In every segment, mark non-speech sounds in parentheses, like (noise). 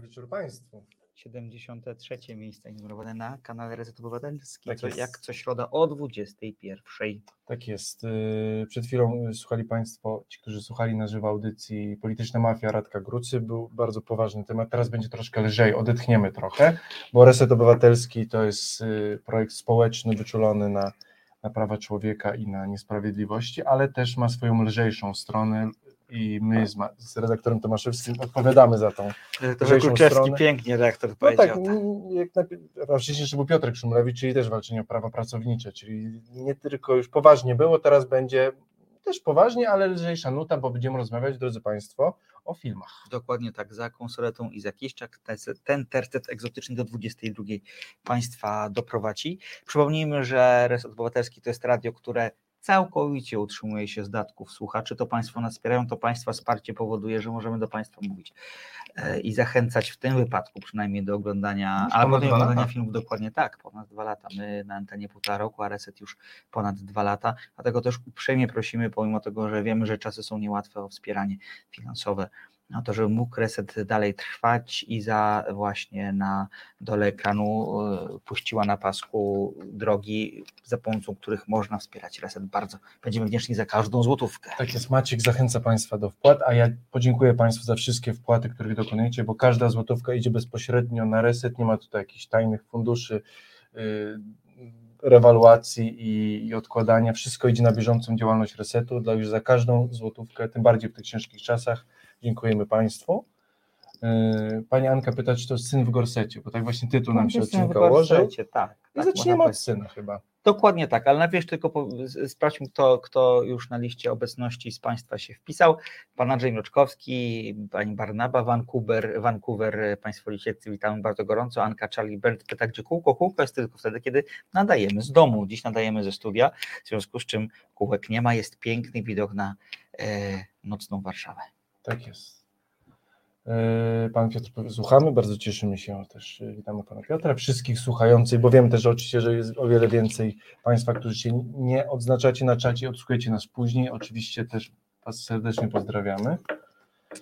wieczór Państwu. 73 miejsce numerowane na kanale Reset Obywatelski, Tak co, jak co środa o 21. Tak jest. Yy, Przed chwilą y, słuchali Państwo, ci, którzy słuchali na żywo audycji Polityczna Mafia Radka Grucy, był bardzo poważny temat. Teraz będzie troszkę lżej, odetchniemy trochę, bo Reset Obywatelski to jest y, projekt społeczny, wyczulony na, na prawa człowieka i na niesprawiedliwości, ale też ma swoją lżejszą stronę i my z, z redaktorem Tomaszewskim odpowiadamy za tą To Lżejszą Kurczewski stronę. pięknie redaktor No powiedział. tak, m, jak najpierw, jeszcze był Piotrek Szumlewicz, czyli też walczenie o prawa pracownicze, czyli nie tylko już poważnie było, teraz będzie też poważnie, ale lżejsza nuta, bo będziemy rozmawiać, drodzy Państwo, o filmach. Dokładnie tak, za konsoletą i za Kiszczak te- ten tercet egzotyczny do 22 Państwa doprowadzi. Przypomnijmy, że Reset Obywatelski to jest radio, które całkowicie utrzymuje się z datków słuchaczy. To Państwo nas wspierają, to Państwa wsparcie powoduje, że możemy do Państwa mówić e, i zachęcać w tym wypadku przynajmniej do oglądania, Już albo do oglądania lata. filmów dokładnie tak, ponad dwa lata. My na antenie półtora roku, a Reset już ponad dwa lata, dlatego też uprzejmie prosimy, pomimo tego, że wiemy, że czasy są niełatwe o wspieranie finansowe, na to, żeby mógł reset dalej trwać i za właśnie na dole ekranu e, puściła na pasku drogi, za pomocą których można wspierać reset. Bardzo będziemy wdzięczni za każdą złotówkę. Tak jest, Maciek zachęca Państwa do wpłat, a ja podziękuję Państwu za wszystkie wpłaty, których dokonujecie, bo każda złotówka idzie bezpośrednio na reset, nie ma tutaj jakichś tajnych funduszy, yy, rewaluacji i, i odkładania, wszystko idzie na bieżącą działalność resetu, dla już za każdą złotówkę, tym bardziej w tych ciężkich czasach, dziękujemy Państwu. Yy, Pani Anka pyta, czy to syn w gorsecie, bo tak właśnie tytuł nam się odcinka ułożył. gorsecie, Tak, I tak zaczniemy od syna chyba. Dokładnie tak, ale najpierw tylko po, sprawdźmy, kto, kto już na liście obecności z Państwa się wpisał. Pan Andrzej Mroczkowski, Pani Barnaba, Vancouver, Vancouver Państwo Lisieccy, witamy bardzo gorąco. Anka Charlie Bert pyta, gdzie kółko? Kółko jest tylko wtedy, kiedy nadajemy z domu. Dziś nadajemy ze studia, w związku z czym kółek nie ma, jest piękny widok na e, nocną Warszawę. Tak jest. Yy, Pan Piotr, słuchamy, bardzo cieszymy się też. yy, Witamy Pana Piotra, wszystkich słuchających, bo wiem też oczywiście, że jest o wiele więcej Państwa, którzy się nie odznaczacie na czacie, odsłuchajcie nas później. Oczywiście też Was serdecznie pozdrawiamy.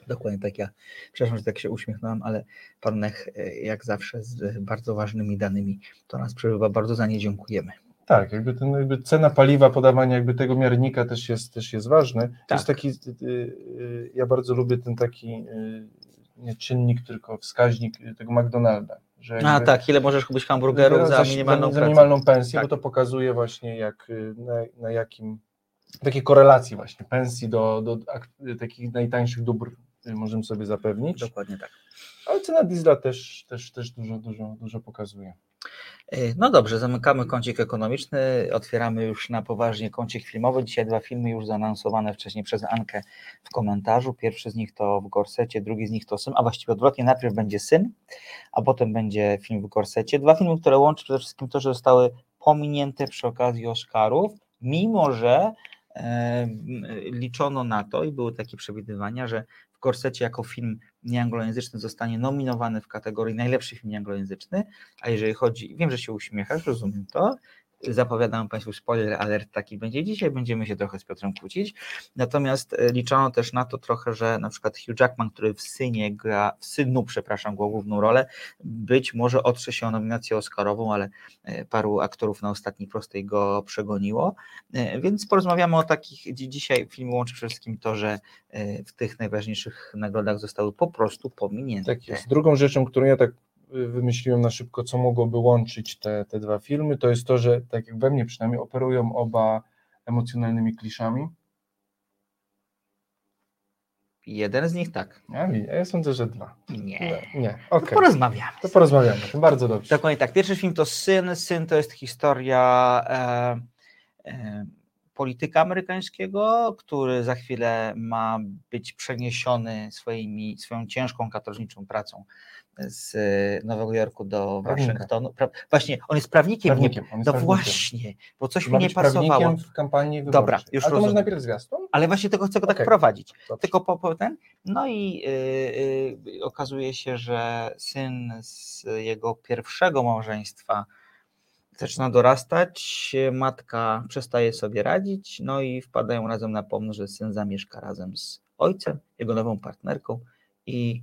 Dokładnie tak ja. Przepraszam, że tak się uśmiechnąłem, ale Pan Nech, e, jak zawsze, z bardzo ważnymi danymi, to nas przebywa. Bardzo za nie dziękujemy. Tak, jakby, ten, jakby cena paliwa, podawanie jakby tego miernika też jest, też jest ważny. Tak. jest taki, yy, yy, ja bardzo lubię ten taki yy, nie czynnik, tylko wskaźnik tego McDonalda. Że A jakby- tak, ile możesz kupić hamburgerów za minimalną za pracę? minimalną pensję, Tak. bo to pokazuje właśnie jak, y, na, na jakim, takiej korelacji właśnie pensji do, do ak- takich najtańszych dóbr y, możemy sobie zapewnić, Dokładnie tak. ale cena diesla też, też, też dużo, dużo, dużo pokazuje. E, No dobrze, zamykamy kącik ekonomiczny, otwieramy już na poważnie kącik filmowy. Dzisiaj dwa filmy już zaanonsowane wcześniej przez Ankę w komentarzu. Pierwszy z nich to w Gorsecie, drugi z nich to Syn, a właściwie odwrotnie, najpierw będzie Syn, a potem będzie film w Gorsecie. Dwa filmy, które łączy przede wszystkim to, że zostały pominięte przy okazji Oscarów, mimo że e, liczono na to i były takie przewidywania, że w Gorsecie jako film nieanglojęzyczny zostanie nominowany w kategorii najlepszy film nieanglojęzyczny, a jeżeli chodzi, wiem, że się uśmiechasz, rozumiem to, zapowiadam Państwu spoiler alert taki będzie dzisiaj, będziemy się trochę z Piotrem kłócić, natomiast e, liczono też na to trochę, że na przykład Hugh Jackman, który w Synie gra, w Synu, przepraszam, główną rolę, być może otrze się o nominację Oscarową, ale e, paru aktorów na ostatniej prostej go przegoniło, E, więc porozmawiamy o takich, dzi- dzisiaj film łączy przede wszystkim to, że w tych najważniejszych nagrodach zostały po prostu pominięte. Tak jest. Drugą rzeczą, którą ja tak wymyśliłem na szybko, co mogłoby łączyć te, te dwa filmy, to jest to, że tak jak we mnie przynajmniej operują oba emocjonalnymi kliszami. Jeden z nich tak. Ja, ja sądzę, że dwa. Nie. Nie, nie. To okej. porozmawiamy. To porozmawiamy, to bardzo dobrze. Dokładnie tak. Pierwszy film to Syn. Syn to jest historia e, e, polityka amerykańskiego, który za chwilę ma być przeniesiony swoimi, swoją ciężką katorżniczą pracą z Nowego Jorku do Prawnika. Waszyngtonu. Pra, właśnie, on jest prawnikiem. Prawnikiem, Nie, no właśnie, bo coś mi nie pasowało. prawnikiem w kampanii wyborczej. Dobra, już Ale to może najpierw zwiastun? Ale właśnie tego chcę go tak prowadzić. Dobrze. Tylko po, po ten. No i y, y, okazuje się, że syn z jego pierwszego małżeństwa zaczyna dorastać, matka przestaje sobie radzić, no i wpadają razem na pomysł, że syn zamieszka razem z ojcem, jego nową partnerką i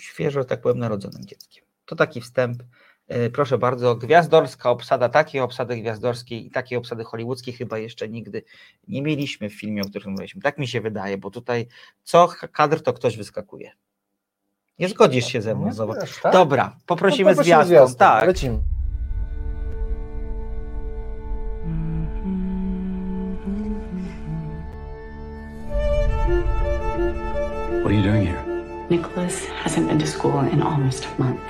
świeżo, tak powiem, narodzonym dzieckiem. To taki wstęp. E, proszę bardzo, gwiazdorska obsada, takiej obsady gwiazdorskiej i takiej obsady hollywoodzkiej chyba jeszcze nigdy nie mieliśmy w filmie, o którym mówiliśmy. Tak mi się wydaje, bo tutaj co kadr to ktoś wyskakuje. Nie zgodzisz się ze mną znowu. Tak? Dobra, poprosimy no, zwiastun. Tak. Lecimy. What are you doing here? Nicholas hasn't been to school in almost a month.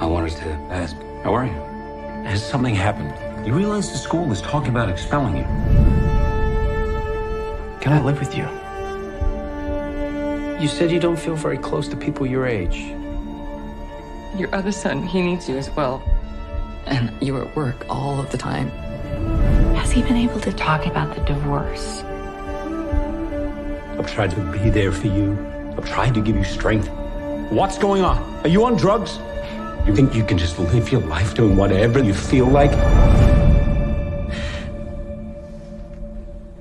I wanted to ask, how are you? Has something happened? You realize the school is talking about expelling you. Can I live with you? You said you don't feel very close to people your age. Your other son, he needs you as well. And you're at work all of the time. Has he been able to talk about the divorce? I've tried to be there for you. I've tried to give you strength. What's going on? Are you on drugs? You think you can just live your life doing whatever you feel like? (laughs)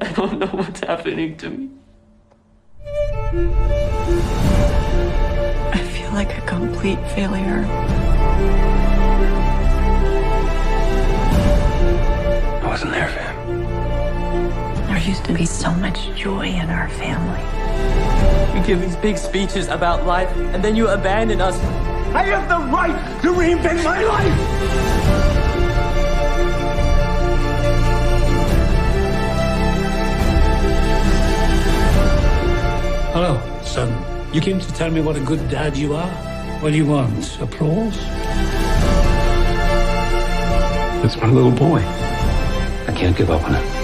I don't know what's happening to me. I feel like a complete failure. Used to be so much joy in our family. You give these big speeches about life, and then you abandon us. I have the right to reinvent my life! Hello, son. You came to tell me what a good dad you are? What do you want? Applause? It's my little boy. I can't give up on him.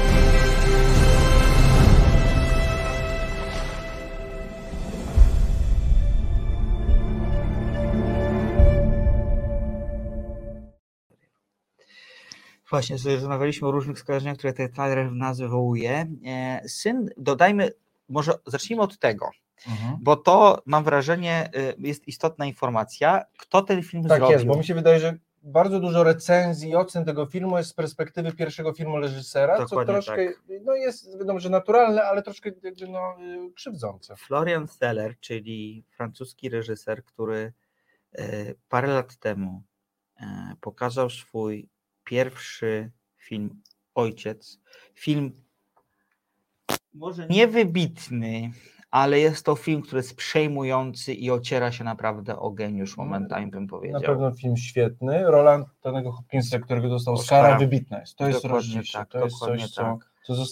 Właśnie, sobie rozmawialiśmy o różnych skojarzeniach, które ten trailer w nas wywołuje. E, syn, dodajmy, może zacznijmy od tego, mhm. bo to mam wrażenie y, jest istotna informacja, kto ten film tak zrobił. Tak jest, bo mi się wydaje, że bardzo dużo recenzji i ocen tego filmu jest z perspektywy pierwszego filmu reżysera, Dokładnie co troszkę tak. no jest wiadomo, że naturalne, ale troszkę no, y, krzywdzące. Florian Seller, czyli francuski reżyser, który parę lat temu pokazał swój pierwszy film Ojciec. Film może niewybitny, ale jest to film, który jest przejmujący i ociera się naprawdę o geniusz momentami, bym powiedział. Na pewno film świetny. Rola Tonego Hopkinsa, którego dostał Oscara, wybitna jest. To jest rozdzielcie. Tak, to jest coś, tak. co, co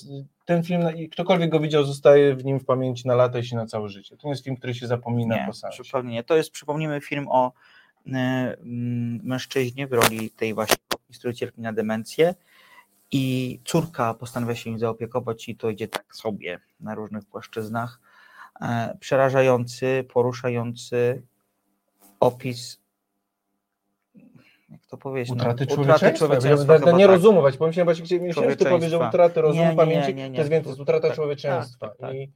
ten film, ktokolwiek go widział, zostaje w nim w pamięci na lata i się na całe życie. To nie jest film, który się zapomina nie, po sensie. Zupełnie nie. To jest, przypomnijmy, film o y, mężczyźnie w roli tej właśnie który cierpi na demencję i córka postanawia się nim zaopiekować i to idzie tak sobie na różnych płaszczyznach. E, przerażający, poruszający opis jak to powiedzieć? No, utraty no, człowieczeństwa. człowieczeństwa nie tak. rozumować, bo myślałem właśnie, ty powiesz, że utraty rozumu, nie, nie, pamięci, nie, nie, to jest więcej, utrata tak, człowieczeństwa. Tak, tak, I,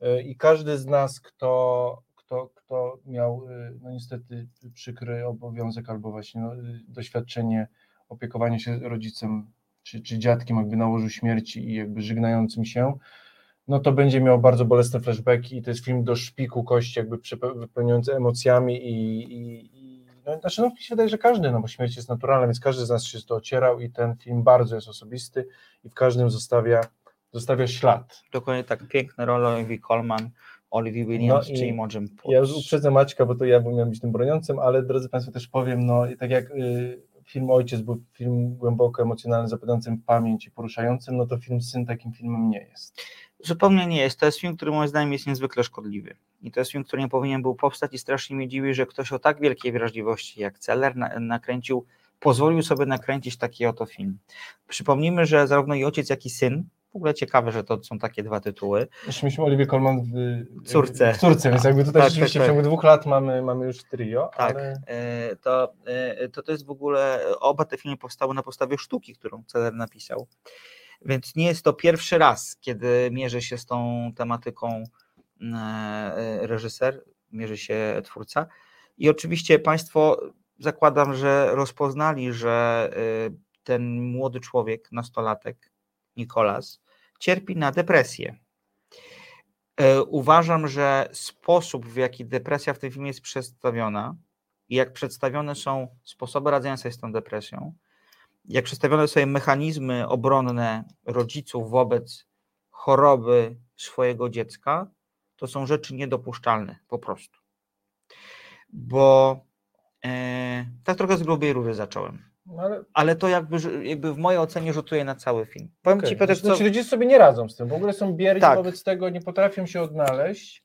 e, I każdy z nas, kto, kto, kto miał e, no niestety przykry obowiązek albo właśnie no, doświadczenie opiekowanie się rodzicem czy, czy dziadkiem jakby nałożył śmierci i jakby żegnającym się, no to będzie miał bardzo bolesne flashbacki i to jest film do szpiku kości, jakby wypełniający emocjami i, i, i no, znaczy no mi się wydaje, że każdy, no bo śmierć jest naturalna, więc każdy z nas się to ocierał i ten film bardzo jest osobisty i w każdym zostawia, zostawia ślad. Dokładnie tak, piękne role Olivia Colman, Olivia Williams no czy Imogen Poots. Ja już uprzedzę Maćka, bo to ja miałem być tym broniącym, ale drodzy Państwo też powiem, no tak jak y, film Ojciec był film głęboko emocjonalny, zapadającym pamięć i poruszającym, no to film Syn takim filmem nie jest. Zupełnie nie jest. To jest film, który moim zdaniem jest niezwykle szkodliwy. I to jest film, który nie powinien był powstać i strasznie mnie dziwi, że ktoś o tak wielkiej wrażliwości jak Celler nakręcił, pozwolił sobie nakręcić taki oto film. Przypomnijmy, że zarówno i ojciec, jak i syn w ogóle ciekawe, że to są takie dwa tytuły. Jeszcze mieliśmy Oliwię Colman w córce. W córce, więc jakby tutaj tak, rzeczywiście tak, tak. w ciągu dwóch lat mamy, mamy już trio. Tak, ale... E, to, e, to to jest w ogóle, oba te filmy powstały na podstawie sztuki, którą Celer napisał. Więc nie jest to pierwszy raz, kiedy mierzy się z tą tematyką e, reżyser, mierzy się twórca. I oczywiście Państwo zakładam, że rozpoznali, że ten młody człowiek, nastolatek, Nikolas, cierpi na depresję. E, Uważam, że sposób, w jaki depresja w tym filmie jest przedstawiona i jak przedstawione są sposoby radzenia sobie z tą depresją, jak przedstawione są mechanizmy obronne rodziców wobec choroby swojego dziecka, to są rzeczy niedopuszczalne po prostu. Bo e, tak trochę z grubej rury zacząłem. No, ale, Ale to jakby, jakby w mojej ocenie rzutuje na cały film. Powiem okej. ci, Piotr, Znaczy, co, rodzice sobie nie radzą z tym, w ogóle są bierni Tak. wobec tego, nie potrafią się odnaleźć,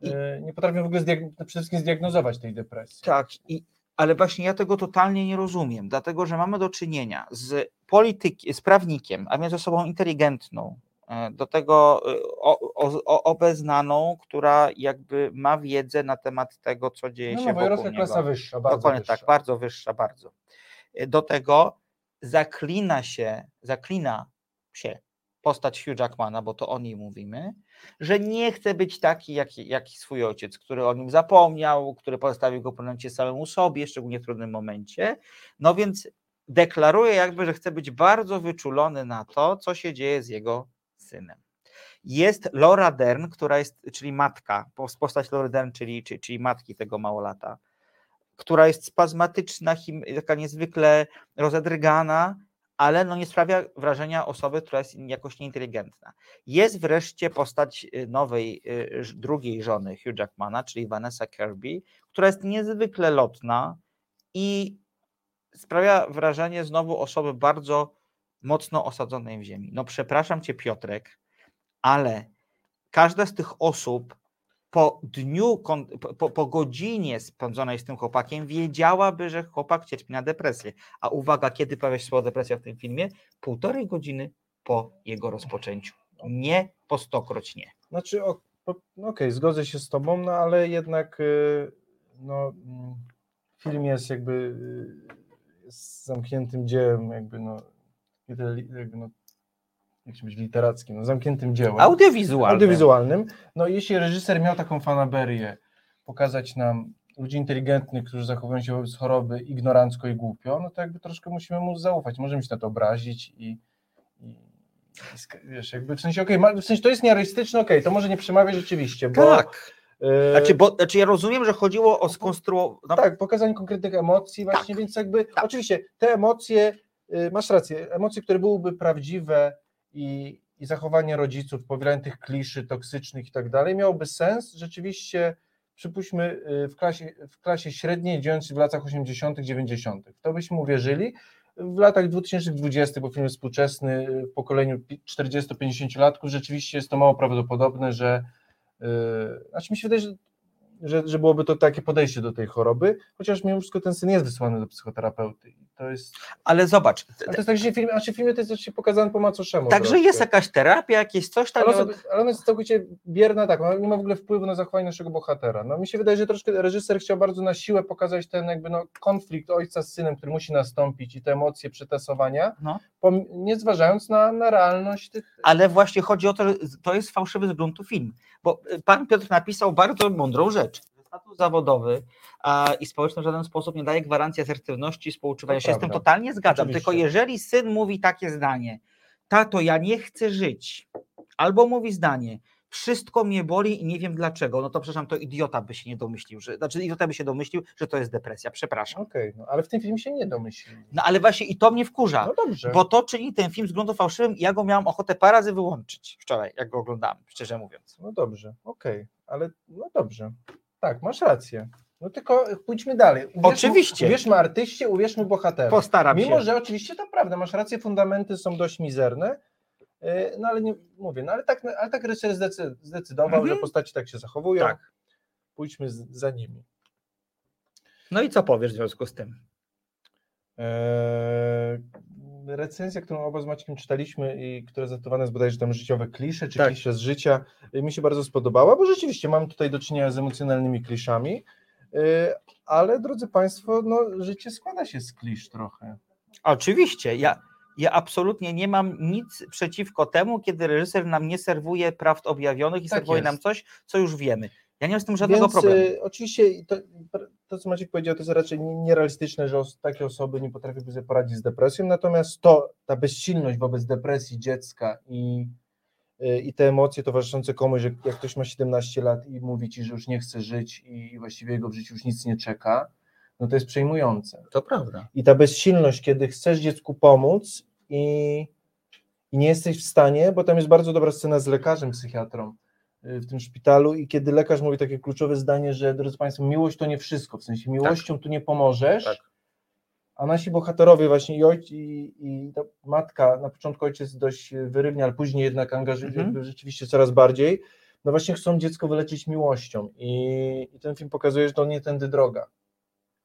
I- e, nie potrafią w ogóle zdiag- przede wszystkim zdiagnozować tej depresji. Tak, i, ale właśnie ja tego totalnie nie rozumiem, dlatego że mamy do czynienia z politykiem, z prawnikiem, a więc osobą inteligentną, e, do tego e, o, o, obeznaną, która jakby ma wiedzę na temat tego, co dzieje No, się nowojorska wokół niego. klasa wyższa, bardzo Dokładnie wyższa. tak, bardzo wyższa, bardzo. Do tego zaklina się, zaklina się postać Hugh Jackmana, bo to o niej mówimy, że nie chce być taki jak, jak swój ojciec, który o nim zapomniał, który pozostawił go po momencie samemu sobie, szczególnie w trudnym momencie. No więc deklaruje jakby, że chce być bardzo wyczulony na to, co się dzieje z jego synem. Jest Laura Dern, która jest, czyli matka, pos- postać Laura Dern, czyli, czyli, czyli matki tego małolata, która jest spazmatyczna, taka niezwykle rozedrgana, ale no nie sprawia wrażenia osoby, która jest jakoś nieinteligentna. Jest wreszcie postać y, nowej, y, drugiej żony Hugh Jackmana, czyli Vanessa Kirby, która jest niezwykle lotna i sprawia wrażenie znowu osoby bardzo mocno osadzonej w ziemi. No przepraszam cię Piotrek, ale każda z tych osób po dniu, po, po, godzinie spędzonej z tym chłopakiem wiedziałaby, że chłopak cierpi na depresję. A uwaga, kiedy pojawia się słowo depresja w tym filmie? Półtorej godziny po jego rozpoczęciu. Nie po stokroć nie. Znaczy, no okej, zgodzę się z tobą, no ale jednak y, no, mm, film jest jakby y, zamkniętym dziełem, jakby no, jakby no, jak się być literackim, no, zamkniętym dziełem. Audiowizualne. audiowizualnym. No jeśli reżyser miał taką fanaberię, pokazać nam ludzi inteligentnych, którzy zachowują się wobec choroby ignorancko i głupio, no to jakby troszkę musimy mu zaufać. Możemy się na to obrazić i, i, wiesz, jakby w sensie, okej, ma- w sensie to jest nierealistyczne, okej, to może nie przemawia rzeczywiście, bo Tak. e, Znaczy, bo, znaczy ja rozumiem, że chodziło o skonstruowanie. No, tak, pokazanie konkretnych emocji właśnie, Tak, więc jakby tak. oczywiście te emocje, y, masz rację, emocje, które byłyby prawdziwe i, i zachowanie rodziców, powielanie tych kliszy toksycznych i tak dalej, miałoby sens rzeczywiście, przypuśćmy y, w klasie, w klasie średniej, dziejąc się w latach 80., 90. W to byśmy uwierzyli. W latach 2020, bo film współczesny, y, w pokoleniu pi- 40-50 latków, rzeczywiście jest to mało prawdopodobne, że yy, znaczy mi się wydaje, że że, że byłoby to takie podejście do tej choroby, chociaż mimo wszystko ten syn jest wysłany do psychoterapeuty. To jest, ale zobacz, ale to jest tak, że film, w filmie to jest oczywiście pokazane po macoszemu. także troszkę. jest jakaś terapia, jakieś coś tam. ale, ona, sobie- ale ona jest całkowicie bierna, tak, ona nie ma w ogóle wpływu na zachowanie naszego bohatera. No mi się wydaje, że troszkę reżyser chciał bardzo na siłę pokazać ten jakby no, konflikt ojca z synem, który musi nastąpić i te emocje przetasowania, No. nie zważając na, na realność tych... Ale właśnie chodzi o to, że to jest fałszywy z gruntu film. Bo y, pan Piotr napisał bardzo mądrą rzecz. Status zawodowy a, i społeczny w żaden sposób nie daje gwarancji asertywności i współczuwania. To się z tym totalnie zgadzam. Oczywiście. Tylko jeżeli syn mówi takie zdanie, tato, ja nie chcę żyć, albo mówi zdanie, wszystko mnie boli i nie wiem dlaczego, no to przepraszam, to idiota by się nie domyślił, że, znaczy idiota by się domyślił, że to jest depresja, przepraszam. Okej, no, ale w tym filmie się nie domyślili. No ale właśnie i to mnie wkurza. No dobrze. Bo to czyni ten film z gruntu fałszywym i ja go miałam ochotę parę razy wyłączyć wczoraj, jak go oglądałem, szczerze mówiąc. No dobrze, okej, ale no dobrze. Tak, masz rację. No tylko pójdźmy dalej. Uwierzmy, Oczywiście. Uwierzmy artyście, uwierzmy bohaterom. Postaram Mimo, się. że oczywiście to prawda, masz rację, fundamenty są dość mizerne, yy, no ale nie mówię, no ale tak, ale tak reżyser zdecy- zdecydował, Mhm. że postaci tak się zachowują. Tak. Pójdźmy z, za nimi. No i co powiesz w związku z tym? Eee, recenzja, którą oba z Maćkiem czytaliśmy i która zatytułowana jest bodajże tam życiowe klisze, czy Tak. klisze z życia, y, mi się bardzo spodobała, bo rzeczywiście mam tutaj do czynienia z emocjonalnymi kliszami, y, ale drodzy Państwo, no życie składa się z klisz trochę. Oczywiście, ja, ja absolutnie nie mam nic przeciwko temu, kiedy reżyser nam nie serwuje prawd objawionych i Tak serwuje jest. nam coś, co już wiemy. Ja nie mam z tym żadnego Więc problemu. y, oczywiście to, to, co Maciek powiedział, to jest raczej nierealistyczne, że takie osoby nie potrafią sobie poradzić z depresją, natomiast to, ta bezsilność wobec depresji dziecka i, y, i te emocje towarzyszące komuś, że jak ktoś ma 17 lat i mówi ci, że już nie chce żyć i właściwie jego w życiu już nic nie czeka, no to jest przejmujące. To prawda. I ta bezsilność, kiedy chcesz dziecku pomóc i, i nie jesteś w stanie, bo tam jest bardzo dobra scena z lekarzem, psychiatrą w tym szpitalu i kiedy lekarz mówi takie kluczowe zdanie, że drodzy Państwo, miłość to nie wszystko, w sensie miłością tu nie pomożesz, Tak. a nasi bohaterowie właśnie i, ojc, i, i matka, na początku ojciec dość wyrywnie, ale później jednak angażuje Mhm. rzeczywiście coraz bardziej, no właśnie chcą dziecko wyleczyć miłością i, i ten film pokazuje, że to nie tędy droga,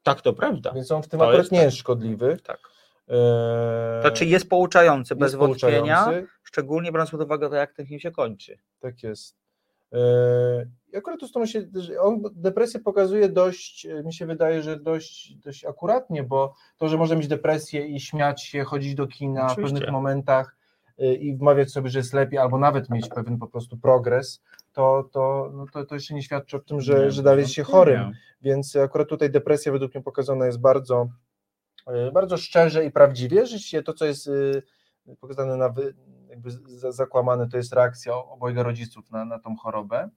Tak, to prawda. więc on w tym To akurat jest nie tak. jest szkodliwy. Tak. Eee, Znaczy jest pouczający, bez jest wątpienia, pouczający, szczególnie biorąc pod uwagę to, jak ten film się kończy. Tak jest. Eee, I akurat tą się, on depresję pokazuje dość, e, mi się wydaje, że dość, dość akuratnie, bo to, że może mieć depresję i śmiać się, chodzić do kina w Oczywiście. pewnych momentach e, i wmawiać sobie, że jest lepiej, albo nawet mieć pewien po prostu progres, to, to, no to, to jeszcze nie świadczy o tym, że, Nie, że dalej bez jest się chorym. Więc akurat tutaj depresja według mnie pokazana jest bardzo, e, bardzo szczerze i prawdziwie. Rzeczywiście to, co jest e, pokazane na wy, jakby za- zakłamane, to jest reakcja obojga rodziców na, na tą chorobę.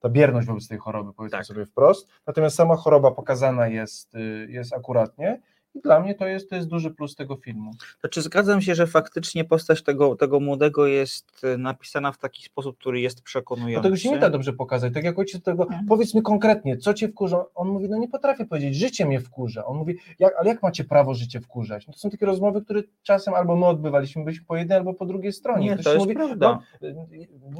Ta bierność wobec tej choroby, powiedzmy Tak. sobie wprost. Natomiast sama choroba pokazana jest, e, jest akuratnie i dla mnie to jest, to jest duży plus tego filmu. Znaczy zgadzam się, że faktycznie postać tego, tego młodego jest e, napisana w taki sposób, który jest przekonujący. Bo tego się nie da dobrze pokazać. Tak jak ojciec tego, Mhm. powiedz mi konkretnie, co cię wkurza? On mówi, no nie potrafię powiedzieć, życie mnie wkurza. On mówi, jak, ale jak macie prawo życie wkurzać? No to są takie rozmowy, które czasem albo my odbywaliśmy, byliśmy po jednej albo po drugiej stronie. Nie, Ktoś to jest mówi, prawda. No, y,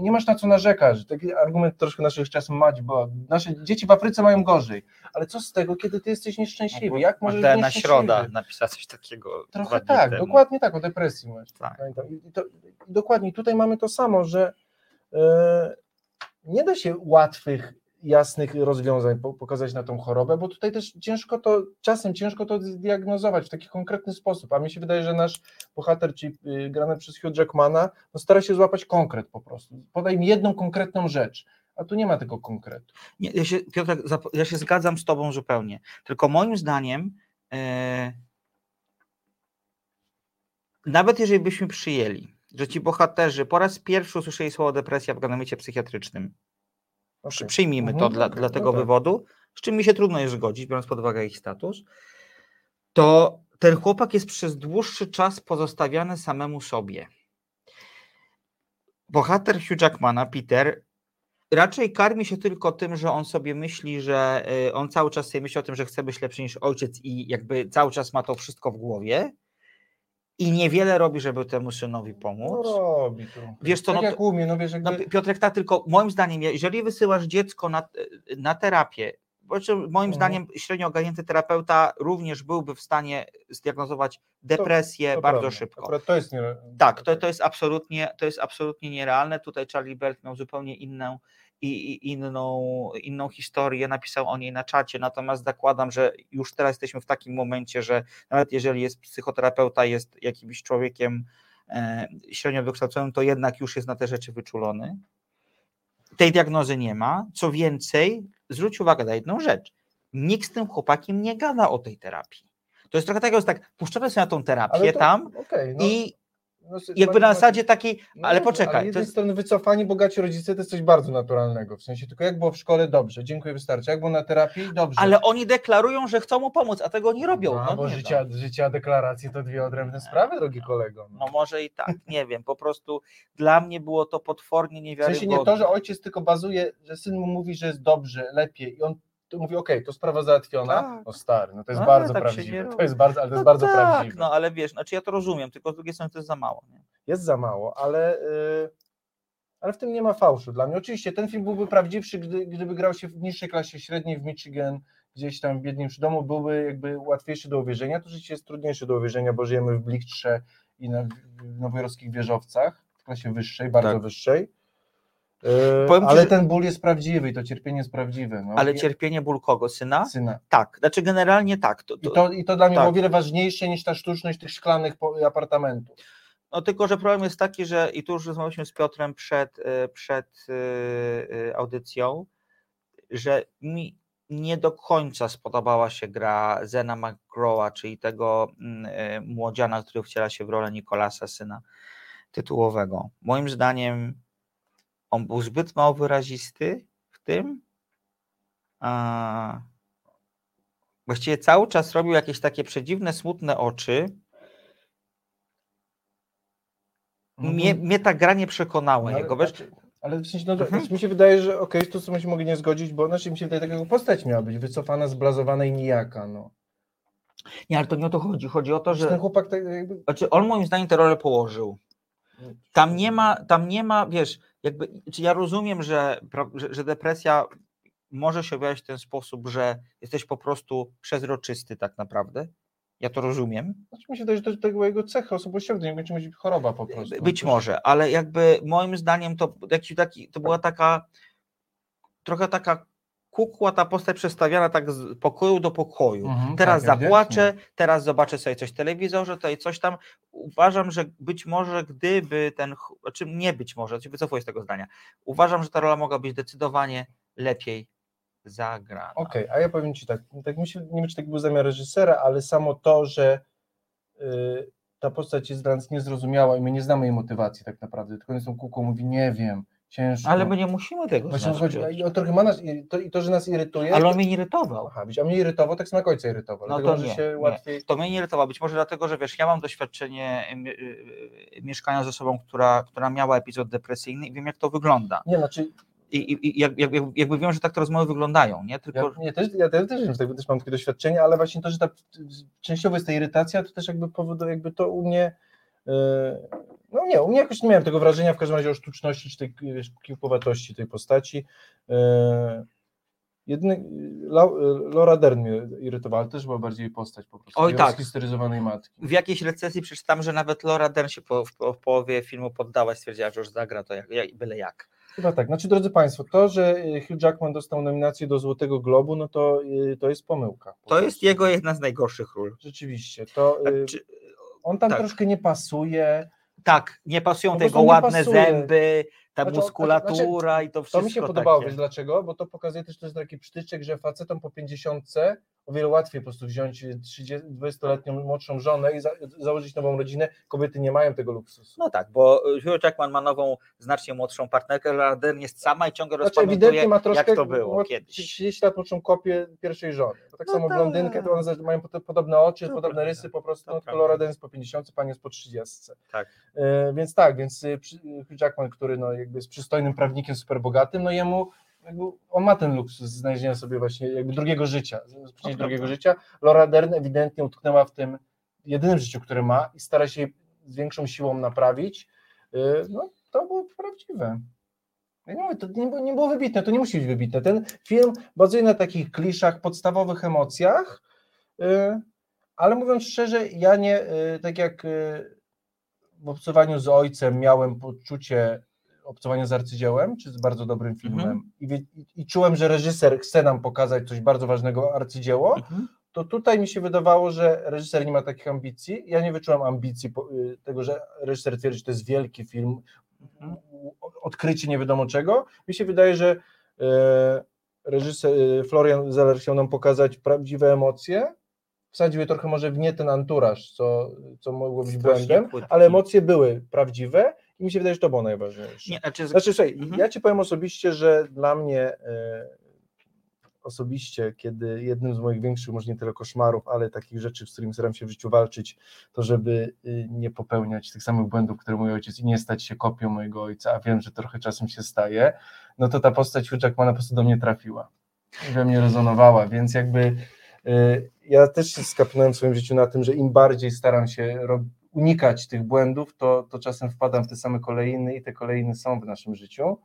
nie masz na co narzekać. Taki argument troszkę naszych czasem mać, bo nasze dzieci w Afryce mają gorzej. Ale co z tego, kiedy ty jesteś nieszczęśliwy? Jak możesz być nieszczęśliwy? Środa napisała coś takiego. dwa Trochę dni tak, temu. dokładnie tak, o depresji właśnie. Tak. Pamiętam. I to, i dokładnie, tutaj mamy to samo, że e, nie da się łatwych, jasnych rozwiązań po, pokazać na tą chorobę, bo tutaj też ciężko to, czasem ciężko to zdiagnozować w taki konkretny sposób, a mi się wydaje, że nasz bohater, czyli y, grany przez Hugh Jackmana, no stara się złapać konkret po prostu. Podaj mi jedną konkretną rzecz, a tu nie ma tego konkretu. Nie, ja, się, Piotrek, zap- ja się zgadzam z Tobą zupełnie. Tylko moim zdaniem, nawet jeżeli byśmy przyjęli, że ci bohaterzy po raz pierwszy usłyszeli słowo depresja w gabinecie psychiatrycznym, Okej. przyjmijmy to Mhm, dla, okej, dla no tego tak. wywodu, z czym mi się trudno jest zgodzić, biorąc pod uwagę ich status, to ten chłopak jest przez dłuższy czas pozostawiany samemu sobie. Bohater Hugh Jackmana, Peter, raczej karmi się tylko tym, że on sobie myśli, że y, on cały czas sobie myśli o tym, że chce być lepszy niż ojciec i jakby cały czas ma to wszystko w głowie i niewiele robi, żeby temu synowi No pomóc. robi to. Wiesz co, tak no jak umie, no wiesz, jakby... No, Piotrek, tak, tylko moim zdaniem, jeżeli wysyłasz dziecko na, na terapię, moim Mhm. zdaniem średnio ogarnięty terapeuta również byłby w stanie zdiagnozować depresję to bardzo prawda. szybko. Akurat to jest nie... Tak, to, to, jest absolutnie, to jest absolutnie nierealne. Tutaj Charlie Belt miał zupełnie inną, i, i inną, inną historię, napisał o niej na czacie, natomiast zakładam, że już teraz jesteśmy w takim momencie, że nawet jeżeli jest psychoterapeuta, jest jakimś człowiekiem e, średnio wykształconym, to jednak już jest na te rzeczy wyczulony. Tej diagnozy nie ma. Co więcej, zwróć uwagę na jedną rzecz. Nikt z tym chłopakiem nie gada o tej terapii. To jest trochę tak, że tak, puszczamy sobie na tą terapię to- tam Okej, no, i no, jakby na zasadzie takiej, No ale poczekaj, Ale z to jednej jest, strony wycofani bogaci rodzice to jest coś bardzo naturalnego. W sensie tylko jak było w szkole, dobrze, dziękuję, wystarczy. Jak było na terapii, dobrze. ale oni deklarują, że chcą mu pomóc, a tego nie robią. no, No, bo życia, życia deklaracje to dwie odrębne sprawy, drogi kolego. No może i tak, nie wiem, po prostu dla mnie było to potwornie w niewiarygodne. sensie nie to, że ojciec tylko bazuje, że syn mu mówi, że jest dobrze, lepiej i on to mówi, okej, to sprawa załatwiona. Tak. No stary, no to jest Ale bardzo tak prawdziwe. To jest bardzo, ale to jest no bardzo tak, prawdziwe. No ale wiesz, znaczy ja to rozumiem, tylko z drugiej strony to jest za mało. Nie? jest za mało, ale, y, ale w tym nie ma fałszu dla mnie. Oczywiście ten film byłby prawdziwszy, gdy, gdyby grał się w niższej klasie średniej w Michigan, gdzieś tam w biedniejszym domu, byłby jakby łatwiejszy do uwierzenia. To życie jest trudniejsze do uwierzenia, bo żyjemy w Blichtrze i na w nowojorskich wieżowcach, w klasie wyższej, bardzo Tak. wyższej. Y, Powiem ci, ale że- ten ból jest prawdziwy i to cierpienie jest prawdziwe. No. Ale cierpienie ból kogo? Syna? syna. Tak, znaczy generalnie tak. To, I to, to, I to dla mnie tak. było o wiele ważniejsze niż ta sztuczność tych szklanych apartamentów. No tylko, że problem jest taki, że i tu już rozmawialiśmy z Piotrem przed, e, przed e, e, audycją, że mi nie do końca spodobała się gra Zena McGrawa, czyli tego e, młodziana, który wciela się w rolę Nikolasa, syna tytułowego. Moim zdaniem on był zbyt mało wyrazisty w tym. A... Właściwie cały czas robił jakieś takie przedziwne, smutne oczy. Mnie, mnie ta gra nie przekonała No, jego, ale, wiesz? znaczy, ale w sensie, no, to, Mhm. znaczy mi się wydaje, że okej, to co się mogli nie zgodzić, bo znaczy mi się wydaje, takiego postać miała być, wycofana, zblazowana i nijaka, no. Nie, ale to nie o to chodzi. Chodzi o to, Że ten chłopak tak jakby... znaczy on moim zdaniem tę rolę położył. Tam nie ma, tam nie ma, wiesz, jakby, czy ja rozumiem, że, że, że depresja może się objawiać w ten sposób, że jesteś po prostu przezroczysty tak naprawdę. Ja to rozumiem. Znaczy mi się to, to była jego cecha osobowościowa, to nie będzie być choroba po prostu. Być może, ale jakby moim zdaniem to, jakiś taki, to była taka trochę taka kukła, ta postać przestawiana tak z pokoju do pokoju. Mhm, teraz tak, zapłaczę, teraz zobaczę sobie coś w telewizorze, tutaj coś tam. Uważam, że być może gdyby ten, znaczy nie być może, wycofuję z tego zdania. Uważam, że ta rola mogła być zdecydowanie lepiej zagrana. Okej, a ja powiem Ci tak, tak myślę, nie wiem, czy tak był zamiar reżysera, ale samo to, że y, ta postać jest dla nas niezrozumiała i my nie znamy jej motywacji tak naprawdę, tylko on z tą kółką mówi, nie wiem, ciężko. Ale my nie musimy tego Właśnie o to znać. chodzi, i on trochę ma nas, i to, i to, że nas irytuje, Ale on mnie nie irytował. Aha, a mnie irytował, tak samo jak ojca irytował, No dlatego to nie, się nie. łatwiej... To mnie nie irytowało. Być może dlatego, że wiesz, ja mam doświadczenie y, y, y, mieszkania z osobą, która, która miała epizod depresyjny i wiem, jak to wygląda. Nie, znaczy, I, i, i jak, jak, jakby wiem, że tak te rozmowy wyglądają, nie? ja, Tylko. nie, też, ja też, też, też, też mam takie doświadczenie, ale właśnie to, że ta częściowo jest ta irytacja, to też jakby powoduje, jakby to u mnie, no nie, u mnie jakoś nie miałem tego wrażenia w każdym razie o sztuczności, czy tej wiesz, kiłkowatości tej postaci. Yy, Jedyny, La- Laura Dern mnie irytowała, ale też była bardziej postać po prostu. Oj, tak. matki. W jakiejś recenzji przeczytam, że nawet Laura Dern się po, w, w połowie filmu poddała i stwierdziła, że już zagra to jak, jak, byle jak. Chyba tak. Znaczy, drodzy Państwo, to, że Hugh Jackman dostał nominację do Złotego Globu, no to, to jest pomyłka. po To jest jego jedna z najgorszych ról. Rzeczywiście. To, y, Czy, on tam tak. troszkę nie pasuje. tak, nie pasują tego ładne pasuje. zęby, ta Znaczy, muskulatura i to wszystko To mi się podobało, wiesz takie. dlaczego? Bo to pokazuje też, to jest taki przytyczek, że facetom po 50 o wiele łatwiej po prostu wziąć 30 20-letnią młodszą żonę i za, założyć nową rodzinę. Kobiety nie mają tego luksusu. No tak, bo Hugh Jackman ma nową, znacznie młodszą partnerkę, Laura Dern jest sama i ciągle Znaczy rozpamiętuje, ma troszkę jak to było kiedyś. 30 lat młodszą kopię pierwszej żony. Bo tak No samo tak. blondynkę, to one mają podobne oczy, To podobne rysy po prostu, to no, prawda. Laura Dern jest po 50, pani jest po 30. Tak. E, więc tak, więc y, Hugh Jackman, który no, jakby jest przystojnym prawnikiem, super bogatym, no jemu jakby, on ma ten luksus znalezienia sobie właśnie jakby drugiego życia, prawda. drugiego życia. Laura Dern ewidentnie utknęła w tym jedynym życiu, które ma i stara się z większą siłą naprawić. Y, No to było prawdziwe. Nie to nie było, nie było wybitne, to nie musi być wybitne. Ten film bazuje na takich kliszach, podstawowych emocjach, y, ale mówiąc szczerze, ja nie, y, tak jak w obcowaniu z ojcem miałem poczucie obcowania z arcydziełem, czy z bardzo dobrym filmem Mhm. i, wie, i, i czułem, że reżyser chce nam pokazać coś bardzo ważnego arcydzieło, Mhm. to tutaj mi się wydawało, że reżyser nie ma takich ambicji. Ja nie wyczułem ambicji y, tego, że reżyser twierdzi, że to jest wielki film, Mhm. odkrycie nie wiadomo czego. Mi się wydaje, że e, reżyser e, Florian Zeller chciał nam pokazać prawdziwe emocje. Wsadził je trochę może w nie ten anturaż, co, co mogło być Strasznie błędem, płytki. ale emocje były prawdziwe i mi się wydaje, że to było najważniejsze. Nie, znaczy, Znaczy, słuchaj, Mhm. ja ci powiem osobiście, że dla mnie e, osobiście, kiedy jednym z moich większych, może nie tyle koszmarów, ale takich rzeczy, z którymi staram się w życiu walczyć, to żeby y, nie popełniać tych samych błędów, które mój ojciec i nie stać się kopią mojego ojca, a wiem, że trochę czasem się staje, no to ta postać Hugh Jackmana po prostu do mnie trafiła. We mnie rezonowała, więc jakby y, ja też się skapnąłem w swoim życiu na tym, że im bardziej staram się rob- unikać tych błędów, to, to czasem wpadam w te same kolejny i te kolejny są w naszym życiu.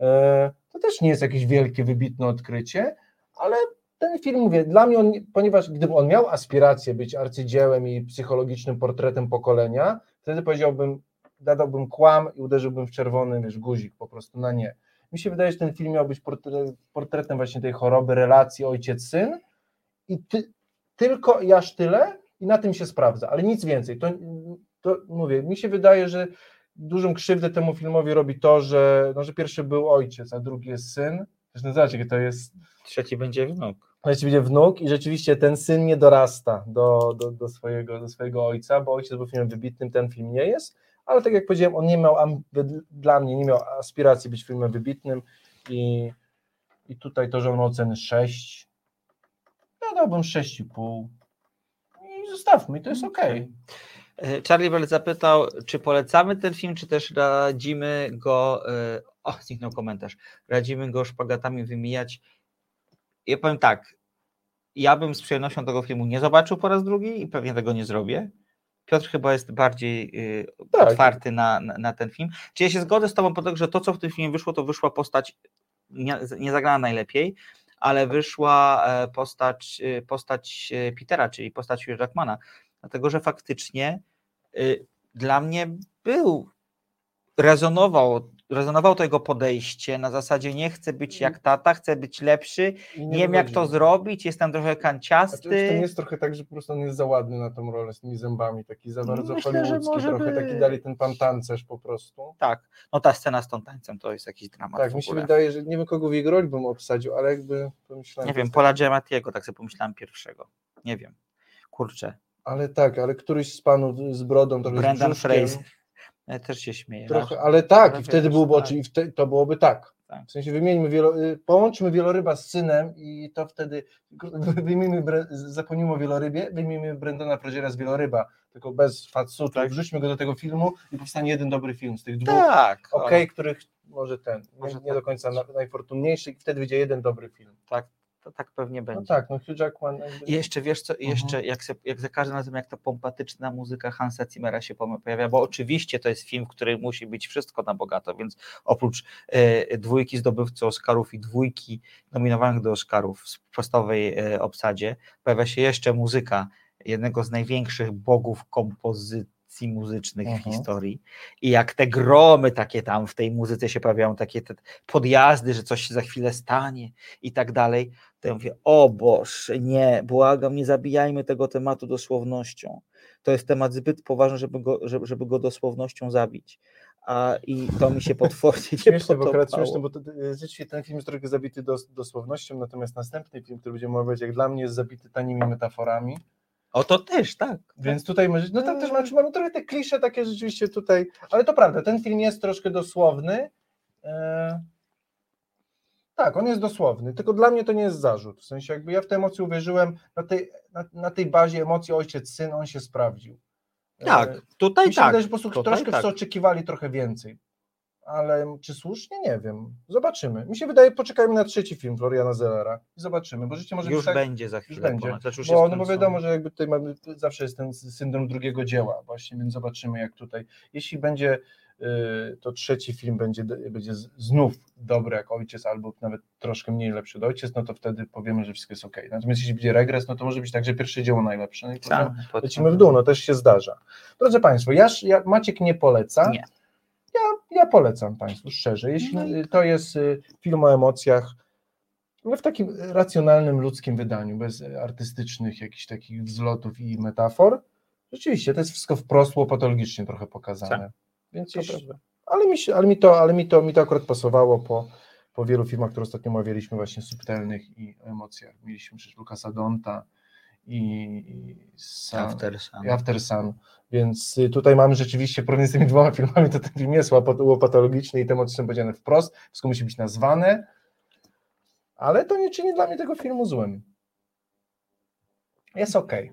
E, To też nie jest jakieś wielkie, wybitne odkrycie, ale ten film, mówię, dla mnie, on, ponieważ gdyby on miał aspirację być arcydziełem i psychologicznym portretem pokolenia, wtedy powiedziałbym, dadałbym kłam i uderzyłbym w czerwony wiesz, guzik po prostu na nie. Mi się wydaje, że ten film miał być portre- portretem właśnie tej choroby, relacji ojciec-syn i ty, tylko i aż tyle i na tym się sprawdza, ale nic więcej. To, to mówię, mi się wydaje, że dużą krzywdę temu filmowi robi to, że, no, że pierwszy był ojciec, a drugi jest syn. Zresztą zobaczcie, to jest trzeci będzie wnuk. Właściwie będzie wnuk i rzeczywiście ten syn nie dorasta do, do, do, swojego, do swojego ojca, bo ojciec był filmem wybitnym, ten film nie jest, ale tak jak powiedziałem, on nie miał, dla mnie nie miał aspiracji być filmem wybitnym i, i tutaj to, że on ma oceny 6, ja dałbym 6,5 i zostawmy, i to jest okej. E, Charlie Bell zapytał, czy polecamy ten film, czy też radzimy go. e, O, zniknął komentarz. Radzimy go szpagatami wymijać. Ja powiem tak. Ja bym z przyjemnością tego filmu nie zobaczył po raz drugi i pewnie tego nie zrobię. Piotr chyba jest bardziej y, Tak. otwarty na, na, na ten film. Czy ja się zgodzę z Tobą po to, że to, co w tym filmie wyszło, to wyszła postać nie, nie zagrana najlepiej, ale wyszła e, postać, e, postać e, Petera, czyli postać Hugh Jackmana. Dlatego, że faktycznie y, dla mnie był, rezonował, rezonował to jego podejście na zasadzie nie chcę być jak tata, chcę być lepszy, I nie wiem jak to zrobić, jestem trochę A to, to kanciasty. nie jest trochę tak, że po prostu on jest za ładny na tą rolę z tymi zębami, taki za bardzo Myślę, hollywoodzki, trochę by- taki dali ten pan tancerz po prostu. Tak, no ta scena z tą tańcem to jest jakiś dramat Tak, mi się wydaje, że nie wiem kogo w jego roli bym obsadził, ale jakby pomyślałem... Nie wiem, jest Paula Giamattiego, tak sobie pomyślałem pierwszego. Nie wiem. Kurczę. Ale tak, ale któryś z panów z brodą, Brendan Fraser. Ja też się śmieję. Trochę, wiesz? ale tak, i wtedy byłoby tak. to byłoby tak. Tak. W sensie wymieńmy wielo, y, połączmy wieloryba z synem i to wtedy wyjmijmy, zapomnijmy o wielorybie, wyjmijmy Brendana Fraziera z wieloryba, tylko bez fatsutu, Tak. wrzućmy go do tego filmu i powstanie jeden dobry film z tych dwóch, Tak. okej, których może ten, Może nie, nie tak do końca na, najfortunniejszy i wtedy wyjdzie jeden dobry film. Tak, to tak pewnie No będzie. tak, no Hugh Jackman jakby, I jeszcze wiesz co, jeszcze jak, se, jak za każdym razem jak ta pompatyczna muzyka Hansa Zimmera się pojawia, bo oczywiście to jest film, w którym musi być wszystko na bogato, więc oprócz e, dwójki zdobywcy Oscarów i dwójki nominowanych do Oscarów w podstawowej e, obsadzie, pojawia się jeszcze muzyka jednego z największych bogów kompozycji muzycznych w Mhm. historii i jak te gromy takie tam w tej muzyce się pojawiają, takie te podjazdy, że coś się za chwilę stanie i tak dalej, to ja mówię, o Boże, nie, błagam, nie zabijajmy tego tematu dosłownością. To jest temat zbyt poważny, żeby go, żeby, żeby go dosłownością zabić. A, I to mi się (laughs) potwornie nie Śmieszne, bo akurat śmieszne, bo to, rzeczywiście ten film jest trochę zabity dos, dosłownością, natomiast następny film, który będziemy omawiać, jak dla mnie jest zabity tanimi metaforami, O to też, tak. więc tutaj no tam też mamy, mamy trochę te klisze takie rzeczywiście tutaj, ale to prawda, ten film jest troszkę dosłowny, e, tak, on jest dosłowny, tylko dla mnie to nie jest zarzut, w sensie jakby ja w te emocje uwierzyłem, na tej, na, na tej bazie emocji ojciec-syn, on się sprawdził. E, Tak, tutaj tak. wydaje, że po prostu troszkę tak. oczekiwali trochę więcej. Ale czy słusznie? Nie wiem. Zobaczymy. Mi się wydaje, poczekajmy na trzeci film Floriana Zellera i zobaczymy, bo życie może Już być tak, będzie za chwilę. będzie. ponad, znaczy już bo, jest no bo wiadomo, że jakby tutaj mamy, zawsze jest ten syndrom drugiego dzieła właśnie, więc zobaczymy jak tutaj. Jeśli będzie y, to trzeci film będzie, będzie znów dobry jak ojciec, albo nawet troszkę mniej lepszy od ojciec, no to wtedy powiemy, że wszystko jest ok. Natomiast jeśli będzie regres, no to może być tak, że pierwsze dzieło najlepsze. No i potem Tak, lecimy w dół, no też się zdarza. Drodzy Państwo, ja, ja Maciek nie poleca. Nie. Ja, ja polecam Państwu szczerze. Jeśli No to jest y, film o emocjach, no w takim racjonalnym ludzkim wydaniu, bez artystycznych jakichś takich wzlotów i metafor, rzeczywiście to jest wszystko wprost patologicznie trochę pokazane. Tak. Więc To jeśli, prawda. ale, mi się, ale, mi to, ale mi, to, mi to akurat pasowało po, po wielu filmach, które ostatnio omawialiśmy, właśnie subtelnych i emocjach. Mieliśmy przecież Lukasa Donta i, Sa- After Sun. i After Sun. Więc y, tutaj mamy rzeczywiście porównanie z tymi dwoma (laughs) filmami, to ten film jest łopatologiczny i te emocje są powiedziane wprost, wszystko musi być nazwane, ale to nie czyni dla mnie tego filmu złym. Jest okej.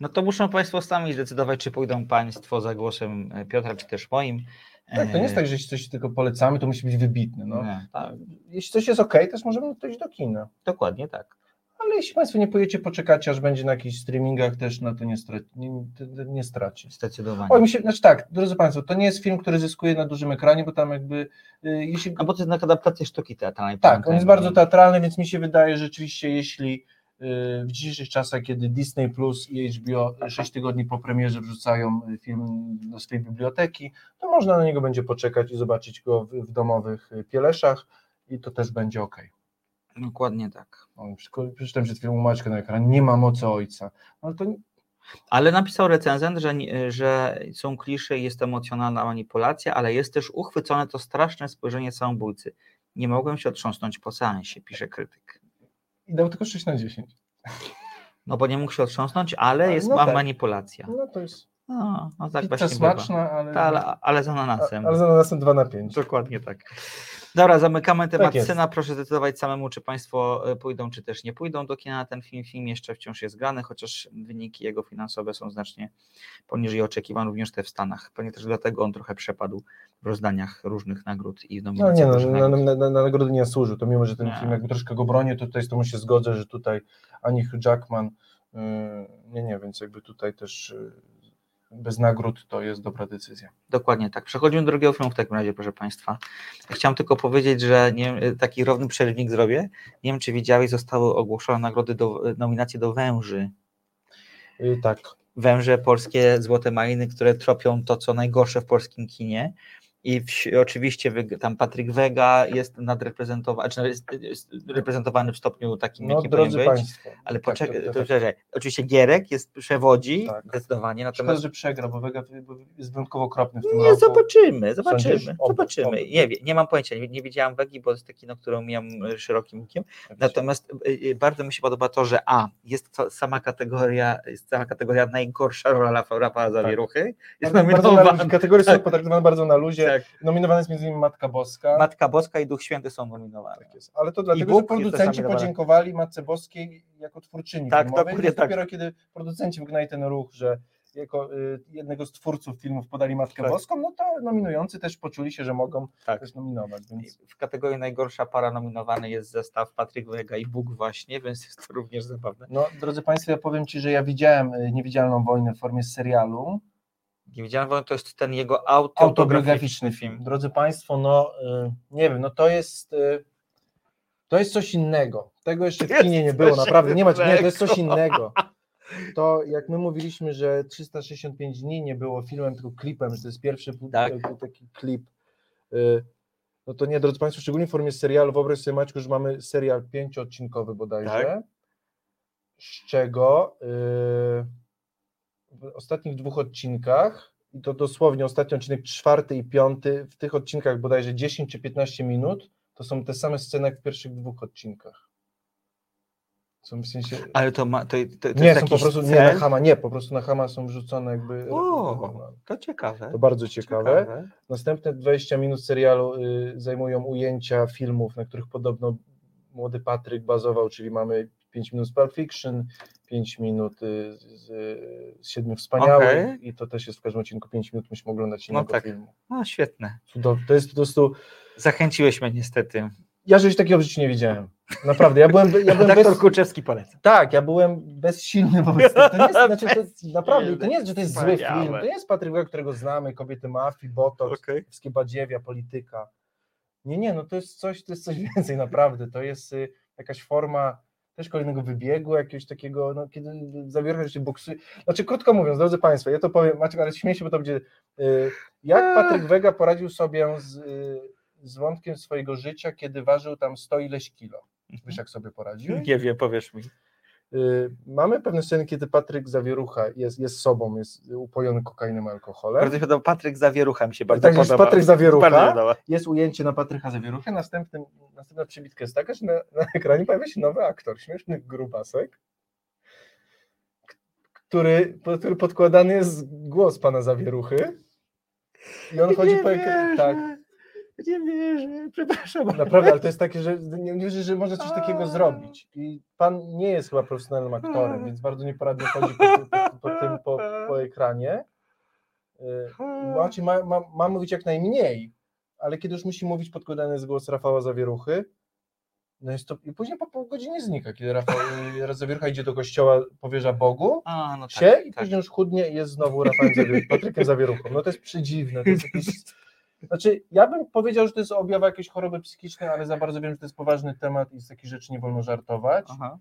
No to muszą Państwo sami zdecydować, czy pójdą Państwo za głosem e, Piotra, czy też moim. Tak, to nie jest tak, że jeśli coś tylko polecamy, to musi być wybitne. No. Nie, tak, Jeśli coś jest to też możemy to iść do kina. dokładnie tak. Ale jeśli Państwo nie pojedziecie, poczekacie, aż będzie na jakichś streamingach, też na to nie, straci, nie, nie, straci. Zdecydowanie. Oj, mi się, znaczy tak, drodzy Państwo, to nie jest film, który zyskuje na dużym ekranie, bo tam jakby, y, jeśli, No bo to jest adaptacja sztuki teatralnej. tak, on jest bardzo teatralny, więc mi się wydaje że rzeczywiście, jeśli y, w dzisiejszych czasach, kiedy Disney Plus i HBO 6 tygodni po premierze wrzucają y, film do swojej biblioteki, to można na niego będzie poczekać i zobaczyć go w, w domowych y, pieleszach i to też będzie ok. Dokładnie tak. Przeczytałem przed chwilą Maćka na ekranie, nie ma mocy ojca. No to Ale napisał recenzent, że, że są klisze i jest emocjonalna manipulacja, ale jest też uchwycone to straszne spojrzenie samobójcy. Nie mogłem się otrząsnąć po seansie, pisze krytyk. i dał tylko 6 na 10. No bo nie mógł się otrząsnąć, ale jest no ma tak. manipulacja. No to jest... No, no tak Pizza właśnie smaczna, bywa. ale, Ta, ale, ale z ananasem. ale za następne 2 na 5. Dokładnie tak. Dobra, zamykamy temat jest. syna. Proszę zdecydować samemu, czy Państwo e, pójdą, czy też nie pójdą do kina na ten film. Film jeszcze wciąż jest grany, chociaż wyniki jego finansowe są znacznie poniżej oczekiwań, również te w Stanach. Pewnie też dlatego on trochę przepadł w rozdaniach różnych nagród i w No nie, no, na, nagród. na, na, na nagrody nie służył, to mimo, że ten Nie. film jakby troszkę go bronię, to tutaj z tobą się zgodzę, że tutaj ani Hugh Jackman, yy, nie, nie, więc jakby tutaj też yy, bez nagród to jest dobra decyzja. Dokładnie tak. Przechodzimy do drugiego filmu w takim razie, proszę Państwa. Chciałem tylko powiedzieć, że nie, wiem, taki równy przerywnik zrobię. Nie wiem, czy widziałeś, zostały ogłoszone nagrody do, nominacje do Węży. Yy, tak, Węże polskie, Złote Maliny, które tropią to, co najgorsze w polskim kinie. I w, oczywiście tam Patryk Wega jest nadreprezentowany, znaczy jest, reprezentowany w stopniu takim, no jakim powinien być. Państwo. Ale tak, poczekaj, tak, tak. czekaj. oczywiście Gierek jest przewodzi Tak. zdecydowanie, Szkoda, natomiast że przegra, bo Vega jest wyjątkowo okropny w tym nie, roku. zobaczymy, Sądzisz? zobaczymy, Oby, zobaczymy. oby. Nie, nie mam pojęcia, nie, nie widziałam Wegi, bo jest takie kino, które mijam e, szerokim łukiem. Natomiast y, y, bardzo mi się podoba to, że A, jest to sama kategoria, jest cała kategoria najgorsza rola Rafa- Rafała Zawieruchy. Jest bardzo, bardzo na kategorie są Tak. potraktowane bardzo na luzie. Tak. Nominowana jest między innymi Matka Boska. Matka Boska i Duch Święty są nominowane. Tak jest. Ale to dlatego, Bóg że producenci podziękowali Matce Boskiej jako twórczyni Tak, filmowej. dokładnie tak. dopiero kiedy producenci wygnali ten ruch, że jako y, jednego z twórców filmów podali Matkę Tak. Boską, no to nominujący też poczuli się, że mogą Tak. też nominować. Więc W kategorii najgorsza para nominowany jest zestaw Patryk Wega i Bóg właśnie, więc jest to również zabawne. no, drodzy Państwo, ja powiem Ci, że ja widziałem y, Niewidzialną Wojnę w formie serialu. Nie widziałem, bo to jest ten jego autobiograficzny Autobiograficzny film. Drodzy Państwo, no y, nie wiem, no to jest y, to jest coś innego. Tego jeszcze w kinie nie było, naprawdę. Nie macie, nie, to jest coś innego. (laughs) To jak my mówiliśmy, że 365 dni nie było filmem, tylko klipem, że to jest pierwszy Tak. taki- taki klip. y, No to nie, drodzy Państwo, szczególnie w formie serialu, wyobraź sobie Maćku, że mamy serial pięcioodcinkowy bodajże, Tak. z czego y, w ostatnich dwóch odcinkach, i to dosłownie ostatni odcinek czwarty i piąty, w tych odcinkach bodajże 10 czy 15 minut, to są te same sceny jak w pierwszych dwóch odcinkach. Są w sensie... Ale to ma, to, to, to nie, są po prostu, nie na Hama, nie, po prostu na Hama są wrzucone jakby... O, to ciekawe. To bardzo ciekawe. Następne 20 minut serialu y, zajmują ujęcia filmów, na których podobno młody Patryk bazował, czyli mamy 5 minut z Pulp Fiction, 5 minut y, z, z Siedmiu Wspaniałych Okej. i to też jest w każdym odcinku 5 minut, musimy oglądać No innego tak. filmu. No świetne. Cudowne. To jest po prostu, Zachęciłeś mnie niestety. ja żeś takiego w życiu nie widziałem. Naprawdę, ja byłem, ja byłem Doktor bez, Kuczewski poleca. tak, ja byłem bezsilny wobec tego. To nie jest, znaczy, to, Bezsilny. (laughs) naprawdę, to nie jest, że to jest zły film, to nie jest Patryk którego znamy, Kobiety Mafii, Botox, wszystkie badziewia, polityka. Nie, nie, no to jest coś, to jest coś (laughs) więcej naprawdę, to jest y, jakaś forma też kolejnego wybiegu, jakiegoś takiego, no kiedy zawiera się boksuje. Znaczy krótko mówiąc, drodzy Państwo, ja to powiem, Maciek, ale śmieję się, bo to będzie, y, jak Patryk Wega poradził sobie z, y, z wątkiem swojego życia, kiedy ważył tam 100 ileś kilo. Wiesz, jak sobie poradził? Nie wiem, powiesz mi. Y, Mamy pewne sceny, kiedy Patryk Zawierucha jest, jest sobą, jest upojony kokainą, alkoholem. Bardzo podoba. Patryk Zawierucha mi się bardzo Tak, podoba. Patryk Zawierucha. Jest ujęcie na Patryka Zawieruchę, następnym, następna przybitka jest taka, że na, na ekranie pojawia się nowy aktor, śmieszny grubasek, który, który podkładany jest głos pana Zawieruchy i on chodzi po ekranie, tak, Nie wierzę, przepraszam. naprawdę, ale to jest takie, że nie nie wierzę, że można coś takiego zrobić i pan nie jest chyba profesjonalnym aktorem, więc bardzo nieporadnie chodzi po, po, po, tym, po, po ekranie. Y, Maciej ma, ma, ma mówić jak najmniej, ale kiedy już musi mówić podkładany jest głos Rafała Zawieruchy, no jest to, i później po pół godziny znika, kiedy Rafał y, Zawierucha idzie do kościoła, powierza Bogu, A, no tak, się i tak. później już chudnie i jest znowu Rafałem Zawieruchą, Patrykiem Zawieruchą. No to jest przedziwne. To jest jakieś... (laughs) Znaczy, ja bym powiedział, że to jest objaw jakiejś choroby psychicznej, ale za bardzo wiem, że to jest poważny temat i z takich rzeczy nie wolno żartować. Aha.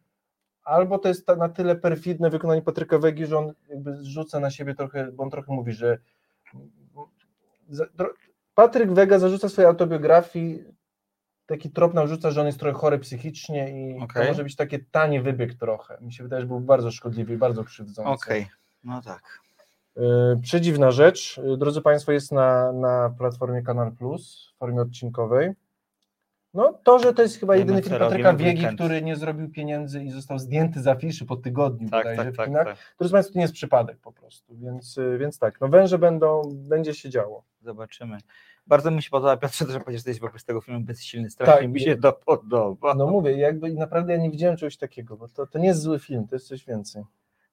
Albo to jest na tyle perfidne wykonanie Patryka Wegi, że on jakby zrzuca na siebie trochę, bo on trochę mówi, że Patryk Wega zarzuca swojej autobiografii taki trop narzuca, że on jest trochę chory psychicznie i to Okej. może być taki tani wybieg trochę. Mi się wydaje, że był bardzo szkodliwy i bardzo krzywdzący. Okej, no tak. Yy, Przedziwna rzecz, yy, drodzy Państwo, jest na, na platformie Kanal Plus w formie odcinkowej. No to, że to jest chyba jedyny film Patryka Wiegi, który nie zrobił pieniędzy i został zdjęty z afiszy po tygodniu Tak, bodajże tak, w tak, kinach. tak. Proszę Państwa, to nie jest przypadek po prostu, więc, y, więc tak, no węże będą, będzie się działo. Zobaczymy. Bardzo mi się podoba, Piotrze, że powiedziesz, że jesteś wobec tego filmu bezsilny. Strasznie Tak, mi się to podoba. No mówię, jakby naprawdę ja nie widziałem czegoś takiego, bo to, to nie jest zły film, to jest coś więcej.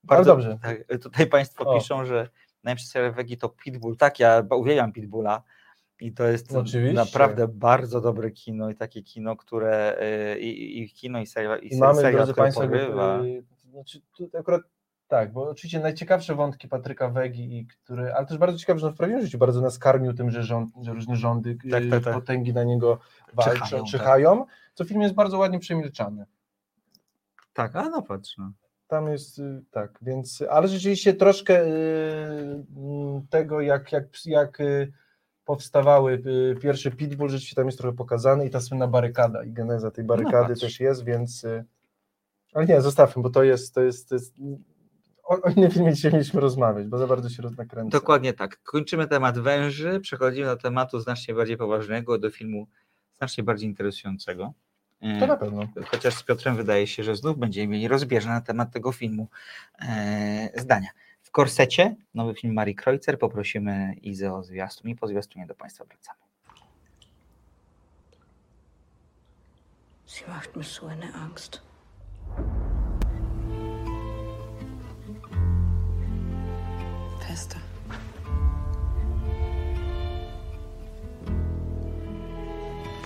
Bardzo dobrze. Tak, tutaj Państwo O. piszą, że najlepszy serial Wegi to Pitbull. Tak, ja uwielbiam Pitbulla i to jest Oczywiście. naprawdę bardzo dobre kino i takie kino, które y, i, i kino i serial, i I mamy, serial drodzy Państwo, jakby, y, znaczy, tu akurat tak, bo oczywiście najciekawsze wątki Patryka Wegi, i który, ale też bardzo ciekawe, że on w prawdziwym życiu bardzo nas karmił tym, że, rząd, że różne rządy, Tak, y, tak, tak. potęgi na niego walczą, Czyhają, czyhają, tak. co w filmie jest bardzo ładnie przemilczane. Tak, a no patrz. No. Tam jest y, tak, więc, ale rzeczywiście troszkę y, mm, tego, jak, jak, jak y, powstawały pierwsze Pitbull, rzeczywiście tam jest trochę pokazane i ta słynna barykada i geneza tej barykady patrz. też jest, więc ale nie, zostawmy, bo to jest, to jest, to jest o, o innym filmie dzisiaj mieliśmy rozmawiać, bo za bardzo się nakręca. Dokładnie tak. Kończymy temat węży, przechodzimy do tematu znacznie bardziej poważnego, do filmu znacznie bardziej interesującego. E, To na pewno. Chociaż z Piotrem wydaje się, że znów będziemy mieli rozbieżne na temat tego filmu e, zdania. W korsecie nowy film Marii Kreutzer. Poprosimy Izę o zwiastun i po zwiastunie do Państwa wracamy. Sie macht mir so eine Angst. Fester.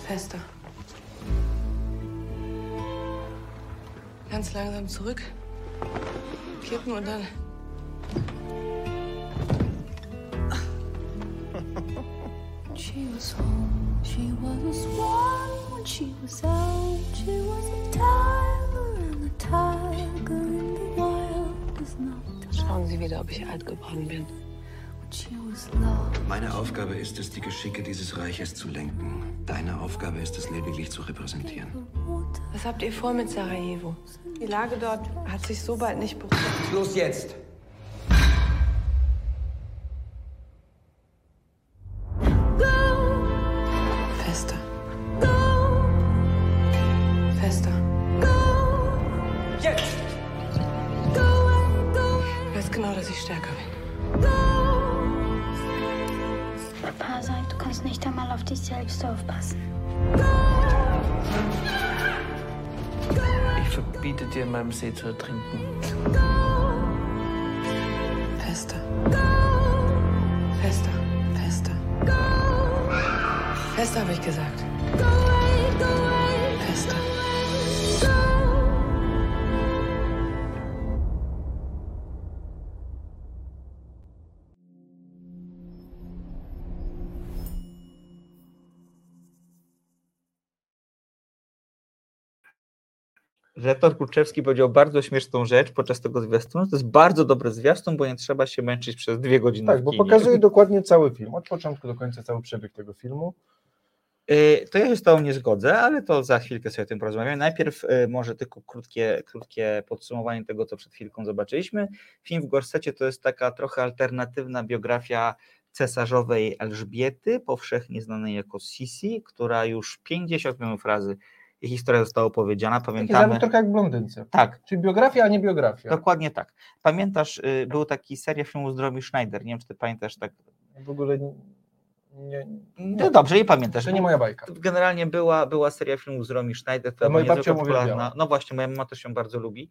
Fester. Ganz langsam zurück. Kippen und dann. She was home, she was a swan when she was out. She was a tiger, and the tiger in the wild is not Schauen Sie wieder, ob ich alt geworden bin. Meine Aufgabe ist es, die Geschicke dieses Reiches zu lenken. Deine Aufgabe ist es, lediglich zu repräsentieren. Was habt ihr vor mit Sarajevo? Die Lage dort hat sich so bald nicht beruhigt. Los jetzt! Kaffee zu trinken. Rektor Kurczewski powiedział bardzo śmieszną rzecz podczas tego zwiastunu. To jest bardzo dobry zwiastun, bo nie trzeba się męczyć przez dwie godziny. Tak, bo pokazuje dokładnie cały film, od początku do końca cały przebieg tego filmu. Y, To ja się z Tobą nie zgodzę, ale to za chwilkę sobie o tym porozmawiamy. Najpierw y, może tylko krótkie, krótkie podsumowanie tego, co przed chwilką zobaczyliśmy. Film w Gorsecie to jest taka trochę alternatywna biografia cesarzowej Elżbiety, powszechnie znanej jako Sisi, która już 50 milionów razy historia została opowiedziana. Pamiętamy. trochę jak blondynce. Tak, Czyli biografia, a nie biografia. dokładnie tak. Pamiętasz, y, był taki seria filmów z Romy Schneider, nie wiem, czy ty pamiętasz tak. W ogóle nie, nie, No dobrze, nie pamiętasz. to nie moja bajka. Generalnie była, była seria filmów z Romy Schneider, która była niezwykle popularna. No właśnie, moja mama też ją bardzo lubi.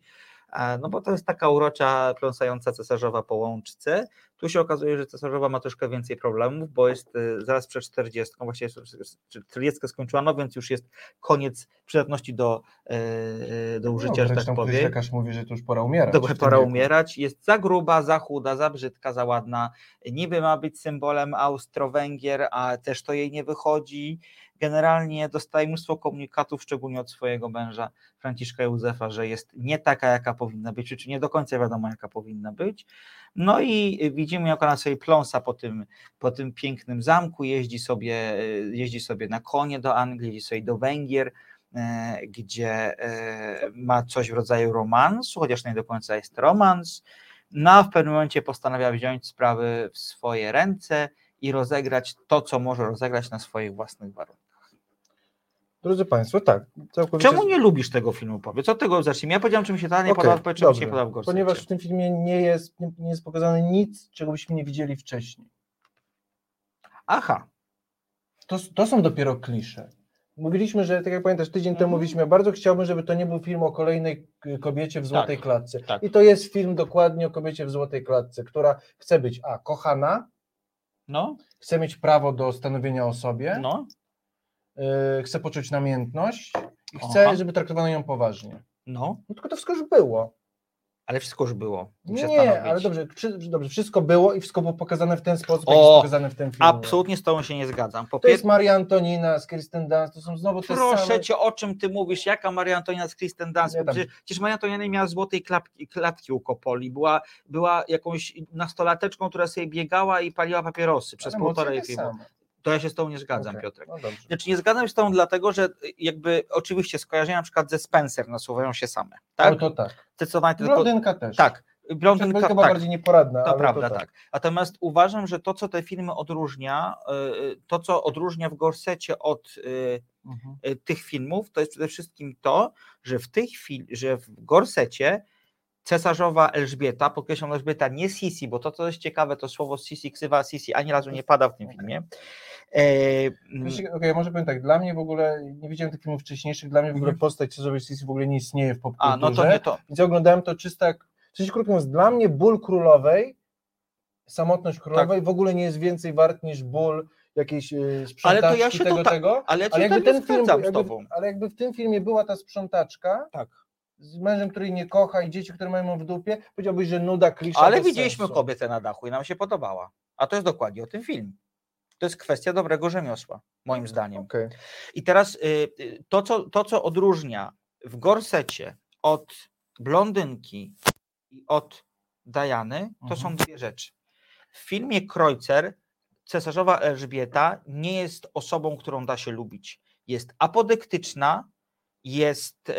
No bo to jest taka urocza, pląsająca cesarzowa po łączce. Tu się okazuje, że cesarzowa ma troszkę więcej problemów, bo jest e, zaraz przed 40, właściwie jest- 40 skończyła, no więc już jest koniec przydatności do, e, do użycia, no, że tak powiem. lekarz mówi, że już pora umierać. Dobrze, pora wieku. umierać. Jest za gruba, za chuda, za brzydka, za ładna. Niby ma być symbolem Austro-Węgier, a też to jej nie wychodzi. Generalnie dostaje mnóstwo komunikatów, szczególnie od swojego męża Franciszka Józefa, że jest nie taka, jaka powinna być, czy nie do końca wiadomo, jaka powinna być. No i widzimy, jak ona sobie pląsa po tym, po tym pięknym zamku, jeździ sobie, jeździ sobie na konie do Anglii, jeździ sobie do Węgier, e, gdzie e, ma coś w rodzaju romansu, chociaż nie do końca jest romans. No a w pewnym momencie postanawia wziąć sprawy w swoje ręce i rozegrać to, co może rozegrać na swoich własnych warunkach. Drodzy Państwo, tak. Całkowicie... Czemu nie lubisz tego filmu? Powiedz, od tego zacznijmy. Ja powiedziałem, czy mi się ta nie Okej, podoba, powiedz, czy mi się podoba. Ponieważ w tym filmie nie jest, nie, nie jest pokazane nic, czego byśmy nie widzieli wcześniej. Aha, To, to są dopiero klisze. Mówiliśmy, że tak jak pamiętasz, tydzień temu Mhm. mówiliśmy, ja bardzo chciałbym, żeby to nie był film o kolejnej kobiecie w złotej Tak, klatce. tak. I to jest film dokładnie o kobiecie w złotej klatce, która chce być a kochana, no, chce mieć prawo do stanowienia o sobie, no. Y, chce poczuć namiętność i chce, Aha. żeby traktowano ją poważnie. No, No tylko to wszystko już było. ale wszystko już było. Muszę Nie, stanowić. ale dobrze, dobrze, wszystko było i wszystko było pokazane w ten sposób, jak O, jest pokazane w tym filmie. Absolutnie z tobą się nie zgadzam. Po To jest pier- Maria Antonina z Kirsten Dunst, to są znowu te Proszę same... cię, o czym ty mówisz? Jaka Maria Antonina z Kristen tam. Przecież, przecież Maria Antonina nie miała złotej klapki, klatki u Kopoli. Była, była jakąś nastolateczką, która sobie biegała i paliła papierosy przez Ale półtorej filmu. To ja się z tobą nie zgadzam, Okej, Piotrek. No dobrze. Znaczy nie zgadzam się z tobą dlatego, że jakby oczywiście skojarzenia na przykład ze Spencer nasuwają się same. Tak? No to tak. Zdecydowanie tylko. Blondynka też. Tak. Blondynka była tak. bardziej nieporadna, To prawda, to tak. Natomiast uważam, że to, co te filmy odróżnia, y, to, co odróżnia w Gorsecie od y, Mhm. y, tych filmów, to jest przede wszystkim to, że w tej chwili, że w Gorsecie cesarzowa Elżbieta, podkreślam Elżbieta, nie Sisi, bo to, co jest ciekawe, to słowo Sisi, ksywa Sisi ani razu nie pada w tym filmie. E, mm, Okej, może powiem tak, dla mnie w ogóle, nie widziałem tych filmów wcześniejszych, dla mnie w ogóle Mhm. postać Cezarowej Sisi w ogóle nie istnieje w popkulturze. a, no to nie to. Więc oglądałem to czysto jak, sensie krótko mówiąc, dla mnie ból królowej, samotność królowej w ogóle nie jest więcej wart niż ból jakiejś sprzątaczki Ale to ja się tego, tota- tego. ale ja ale jakby ten film, jakby, tobą. ale jakby w tym filmie była ta sprzątaczka, Tak. Z mężem, który nie kocha i dzieci, które mają ją w dupie, powiedziałbyś, że nuda, klisza Ale widzieliśmy sensu. kobietę na dachu i nam się podobała. A to jest dokładnie o tym film. To jest kwestia dobrego rzemiosła, moim zdaniem. Okej. I teraz y, y, to, co, to, co odróżnia w gorsecie od blondynki i od Diany, to są dwie rzeczy. W filmie Kreuzer cesarzowa Elżbieta nie jest osobą, którą da się lubić. Jest apodyktyczna, jest, e,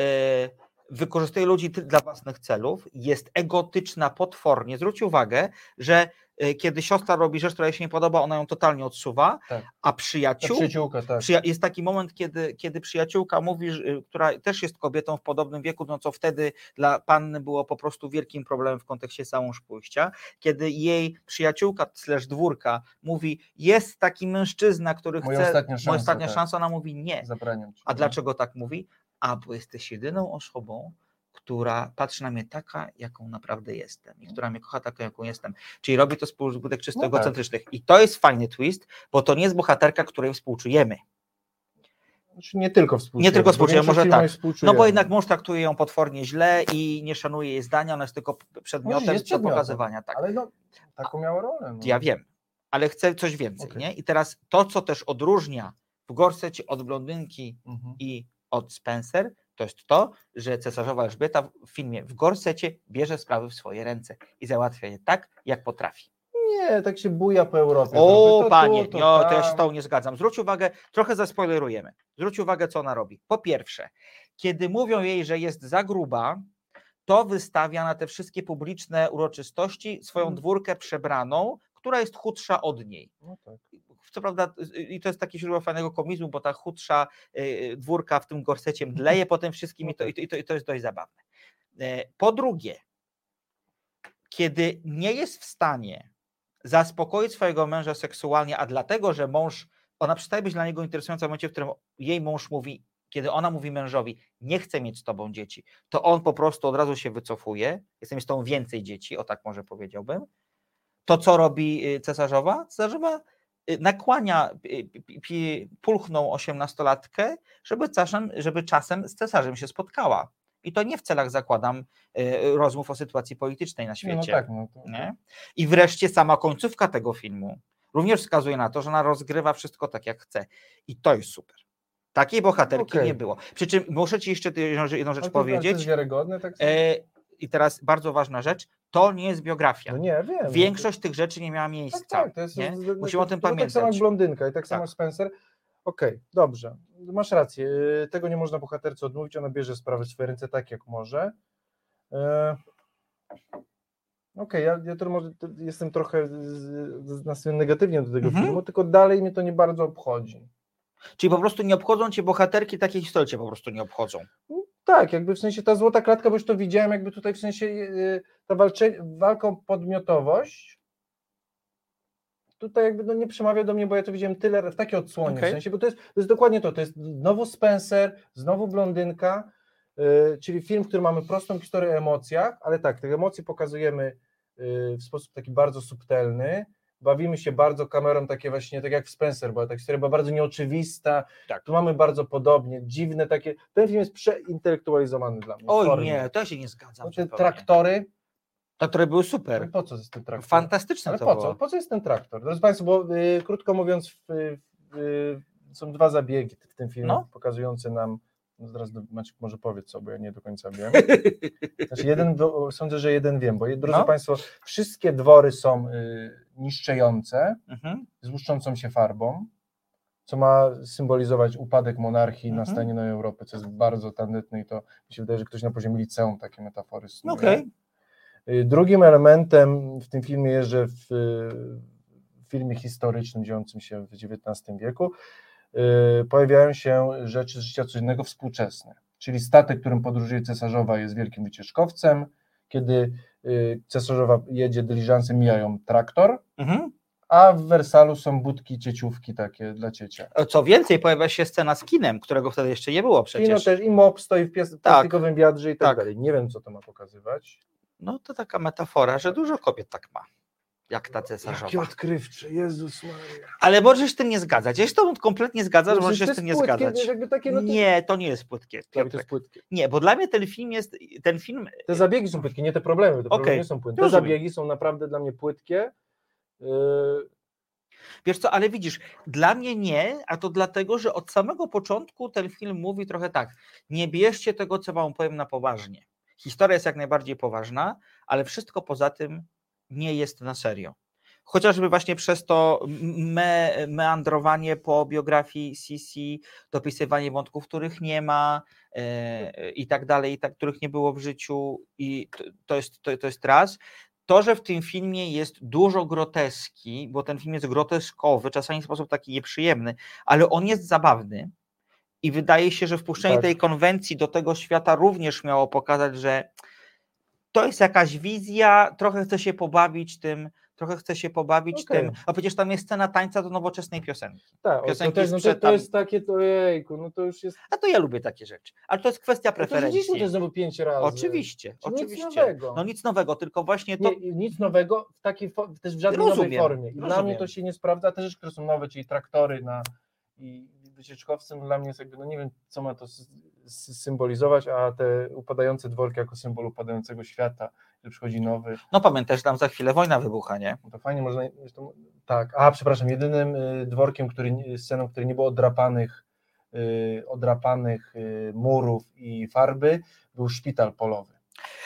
wykorzystuje ludzi dla własnych celów, jest egotyczna potwornie. Zwróć uwagę, że e, kiedy siostra robi rzecz, która jej się nie podoba, ona ją totalnie odsuwa, Tak. a przyjaciół, przyjaciółka, tak. Przyja- jest taki moment, kiedy, kiedy przyjaciółka mówi, y, która też jest kobietą w podobnym wieku, no co wtedy dla panny było po prostu wielkim problemem w kontekście samąż pójścia, kiedy jej przyjaciółka slash dwórka mówi, jest taki mężczyzna, który Moja chce, ostatnia moja szansa, ostatnia tak. szansa, ona mówi nie. Zabraniam ci. A dlaczego tak mówi? A bo jesteś jedyną osobą, która patrzy na mnie taka, jaką naprawdę jestem i która mnie kocha taką, jaką jestem. Czyli robi to z pobudek czysto No tak. egocentrycznych. I to jest fajny twist, bo to nie jest bohaterka, której współczujemy. Znaczy, nie tylko współczujemy. Nie tylko współczujemy, może tak. No bo jednak mąż traktuje ją potwornie źle i nie szanuje jej zdania, ona jest tylko przedmiotem jest do pokazywania. Tak. Ale no, taką miała rolę. No. Ja wiem, ale chcę coś więcej. Okej. Nie? I teraz to, co też odróżnia w Gorsecie od blondynki Mhm. i od Spencer, to jest to, że cesarzowa Elżbieta w filmie w Gorsecie bierze sprawy w swoje ręce i załatwia je tak, jak potrafi. Nie, tak się buja po Europie. O, trochę. To panie, to no, to ja się tam. z tą nie zgadzam. Zwróć uwagę, trochę zaspoilerujemy. Zwróć uwagę, co ona robi. Po pierwsze, kiedy mówią jej, że jest za gruba, to wystawia na te wszystkie publiczne uroczystości swoją Mm. dwórkę przebraną, która jest chudsza od niej. No tak. Co prawda, y, i to jest takie źródło fajnego komizmu, bo ta chudsza y, dwórka w tym gorsecie mdleje potem wszystkim i to, i to, i to, i to jest dość zabawne. E, Po drugie, kiedy nie jest w stanie zaspokoić swojego męża seksualnie, a dlatego, że mąż, ona przestaje być dla niego interesująca w momencie, w którym jej mąż mówi, kiedy ona mówi mężowi, nie chcę mieć z tobą dzieci, to on po prostu od razu się wycofuje, mieć z tobą więcej dzieci, o tak może powiedziałbym. To, co robi y, cesarzowa? Cesarzowa y, nakłania pi- pi- pi- pulchną osiemnastolatkę, żeby, czasem, żeby czasem z cesarzem się spotkała. I to nie w celach, zakładam, y, rozmów o sytuacji politycznej na Nie, świecie. no tak, no to, Nie? I wreszcie sama końcówka tego filmu również wskazuje na to, że ona rozgrywa wszystko tak, jak chce. I to jest super. Takiej bohaterki Okej. nie było. Przy czym muszę ci jeszcze jedną, rzecz- jedną rzecz Ale to, jest powiedzieć. wiarygodne, tak? E, I teraz bardzo ważna rzecz, to nie jest biografia. no nie, wiem. Większość tych rzeczy nie miała to, miejsca. tak, tak, to jest, nie? Musimy o tym to Tak samo jak pamiętać. blondynka i tak samo Tak. Spencer. Okej, dobrze, masz rację. y, Tego nie można bohaterce odmówić, ona bierze sprawy w swoje ręce tak, jak może. E, Okej, ja, ja to może to jestem trochę nastawiony negatywnie do tego Mhm. filmu, tylko dalej mnie to nie bardzo obchodzi. Czyli po prostu nie obchodzą cię bohaterki, takie historie cię po prostu nie obchodzą. Tak, jakby w sensie ta złota klatka, bo już to widziałem, jakby tutaj w sensie yy, ta walcze, walka o podmiotowość tutaj jakby no nie przemawia do mnie, bo ja to widziałem tyle w takiej odsłonie, Okej. w sensie, bo to jest, to jest dokładnie to, to jest znowu Spencer, znowu blondynka, yy, czyli film, w którym mamy prostą historię o emocjach, ale tak, tych emocji pokazujemy yy, w sposób taki bardzo subtelny, bawimy się bardzo kamerą, takie właśnie, tak jak w Spencer, była ta historia była bardzo nieoczywista, Tak. tu mamy bardzo podobnie, dziwne takie, ten film jest przeintelektualizowany dla mnie. Oj nie, to się nie zgadzam. No te traktory, Te, które były super. po co jest ten traktor? Fantastyczne Ale to po było. co? Po co jest ten traktor? Drodzy Państwo, bo y, krótko mówiąc, w, y, są dwa zabiegi w tym filmie No. pokazujące nam, no zaraz do, Maciek może powiedz co, bo ja nie do końca wiem. (laughs) Znaczy jeden, sądzę, że jeden wiem, bo drodzy No. Państwo, wszystkie dwory są y, niszczejące, Mhm. z łuszczącą się farbą, co ma symbolizować upadek monarchii, Mhm. nastanie nowej Europy, co jest bardzo tandetne i to mi się wydaje, że ktoś na poziomie liceum takie metafory snuje. Okej. Y, Drugim elementem w tym filmie jest, że w y, filmie historycznym dziejącym się w XIX wieku pojawiają się rzeczy z życia codziennego współczesne. Czyli statek, którym podróżuje cesarzowa jest wielkim wycieczkowcem. Kiedy y, cesarzowa jedzie dyliżansem, mijają traktor, Mhm. a w Wersalu są budki, cieciówki takie dla ciecia. Co więcej, pojawia się scena z kinem, którego wtedy jeszcze nie było przecież. też i mop stoi w pies- plastikowym wiadrze i tak, tak. dalej. Nie wiem, co to ma pokazywać. No to taka metafora, że dużo kobiet tak ma, jak ta cesarzowa. odkrywcze, Jezus Maria. Ale możesz się z tym nie zgadzać. Ja się z tobą kompletnie zgadzam, No możesz się z to tym nie płytkie, zgadzać. takie, no to- Nie, to nie jest płytkie. To jest płytkie. Nie, bo dla mnie ten film jest, ten film, Te zabiegi są płytkie, nie te problemy. Te problemy Okej, nie są płytkie. Te rozumiem. zabiegi są naprawdę dla mnie płytkie. Yy, wiesz co, ale widzisz, dla mnie nie, a to dlatego, że od samego początku ten film mówi trochę tak, nie bierzcie tego, co wam powiem na poważnie. Historia jest jak najbardziej poważna, ale wszystko poza tym nie jest na serio. Chociażby właśnie przez to me, meandrowanie po biografii Sisi, dopisywanie wątków, których nie ma e, i tak dalej, i tak, których nie było w życiu i to, to, jest, to, to jest raz. To, że w tym filmie jest dużo groteski, bo ten film jest groteskowy, czasami w sposób taki nieprzyjemny, ale on jest zabawny i wydaje się, że wpuszczenie Tak. tej konwencji do tego świata również miało pokazać, że to jest jakaś wizja, trochę chce się pobawić tym, trochę chce się pobawić Okej. tym, a przecież tam jest scena tańca do nowoczesnej piosenki. tak, to, Piosenki też, no to, to jest takie, to jejku, no to już jest. A to ja lubię takie rzeczy, ale to jest kwestia No to preferencji. widzieliśmy to znowu pięć razy. Oczywiście, Czyli nic oczywiście. nowego. No nic nowego, tylko właśnie to. Nie, nic nowego w takiej też w żadnej nowej Rozumiem, formie. I dla rozumiem. mnie to się nie sprawdza, te rzeczy, które są nowe, czyli traktory na i wycieczkowcem dla mnie jest jakby, no nie wiem, co ma to symbolizować, a te upadające dworki jako symbol upadającego świata, że przychodzi nowy, No pamiętasz, tam za chwilę wojna wybucha, nie? no to fajnie można, zresztą, tak, a przepraszam, jedynym y, dworkiem, który, sceną, w której nie było odrapanych, y, odrapanych y, murów i farby, był szpital polowy.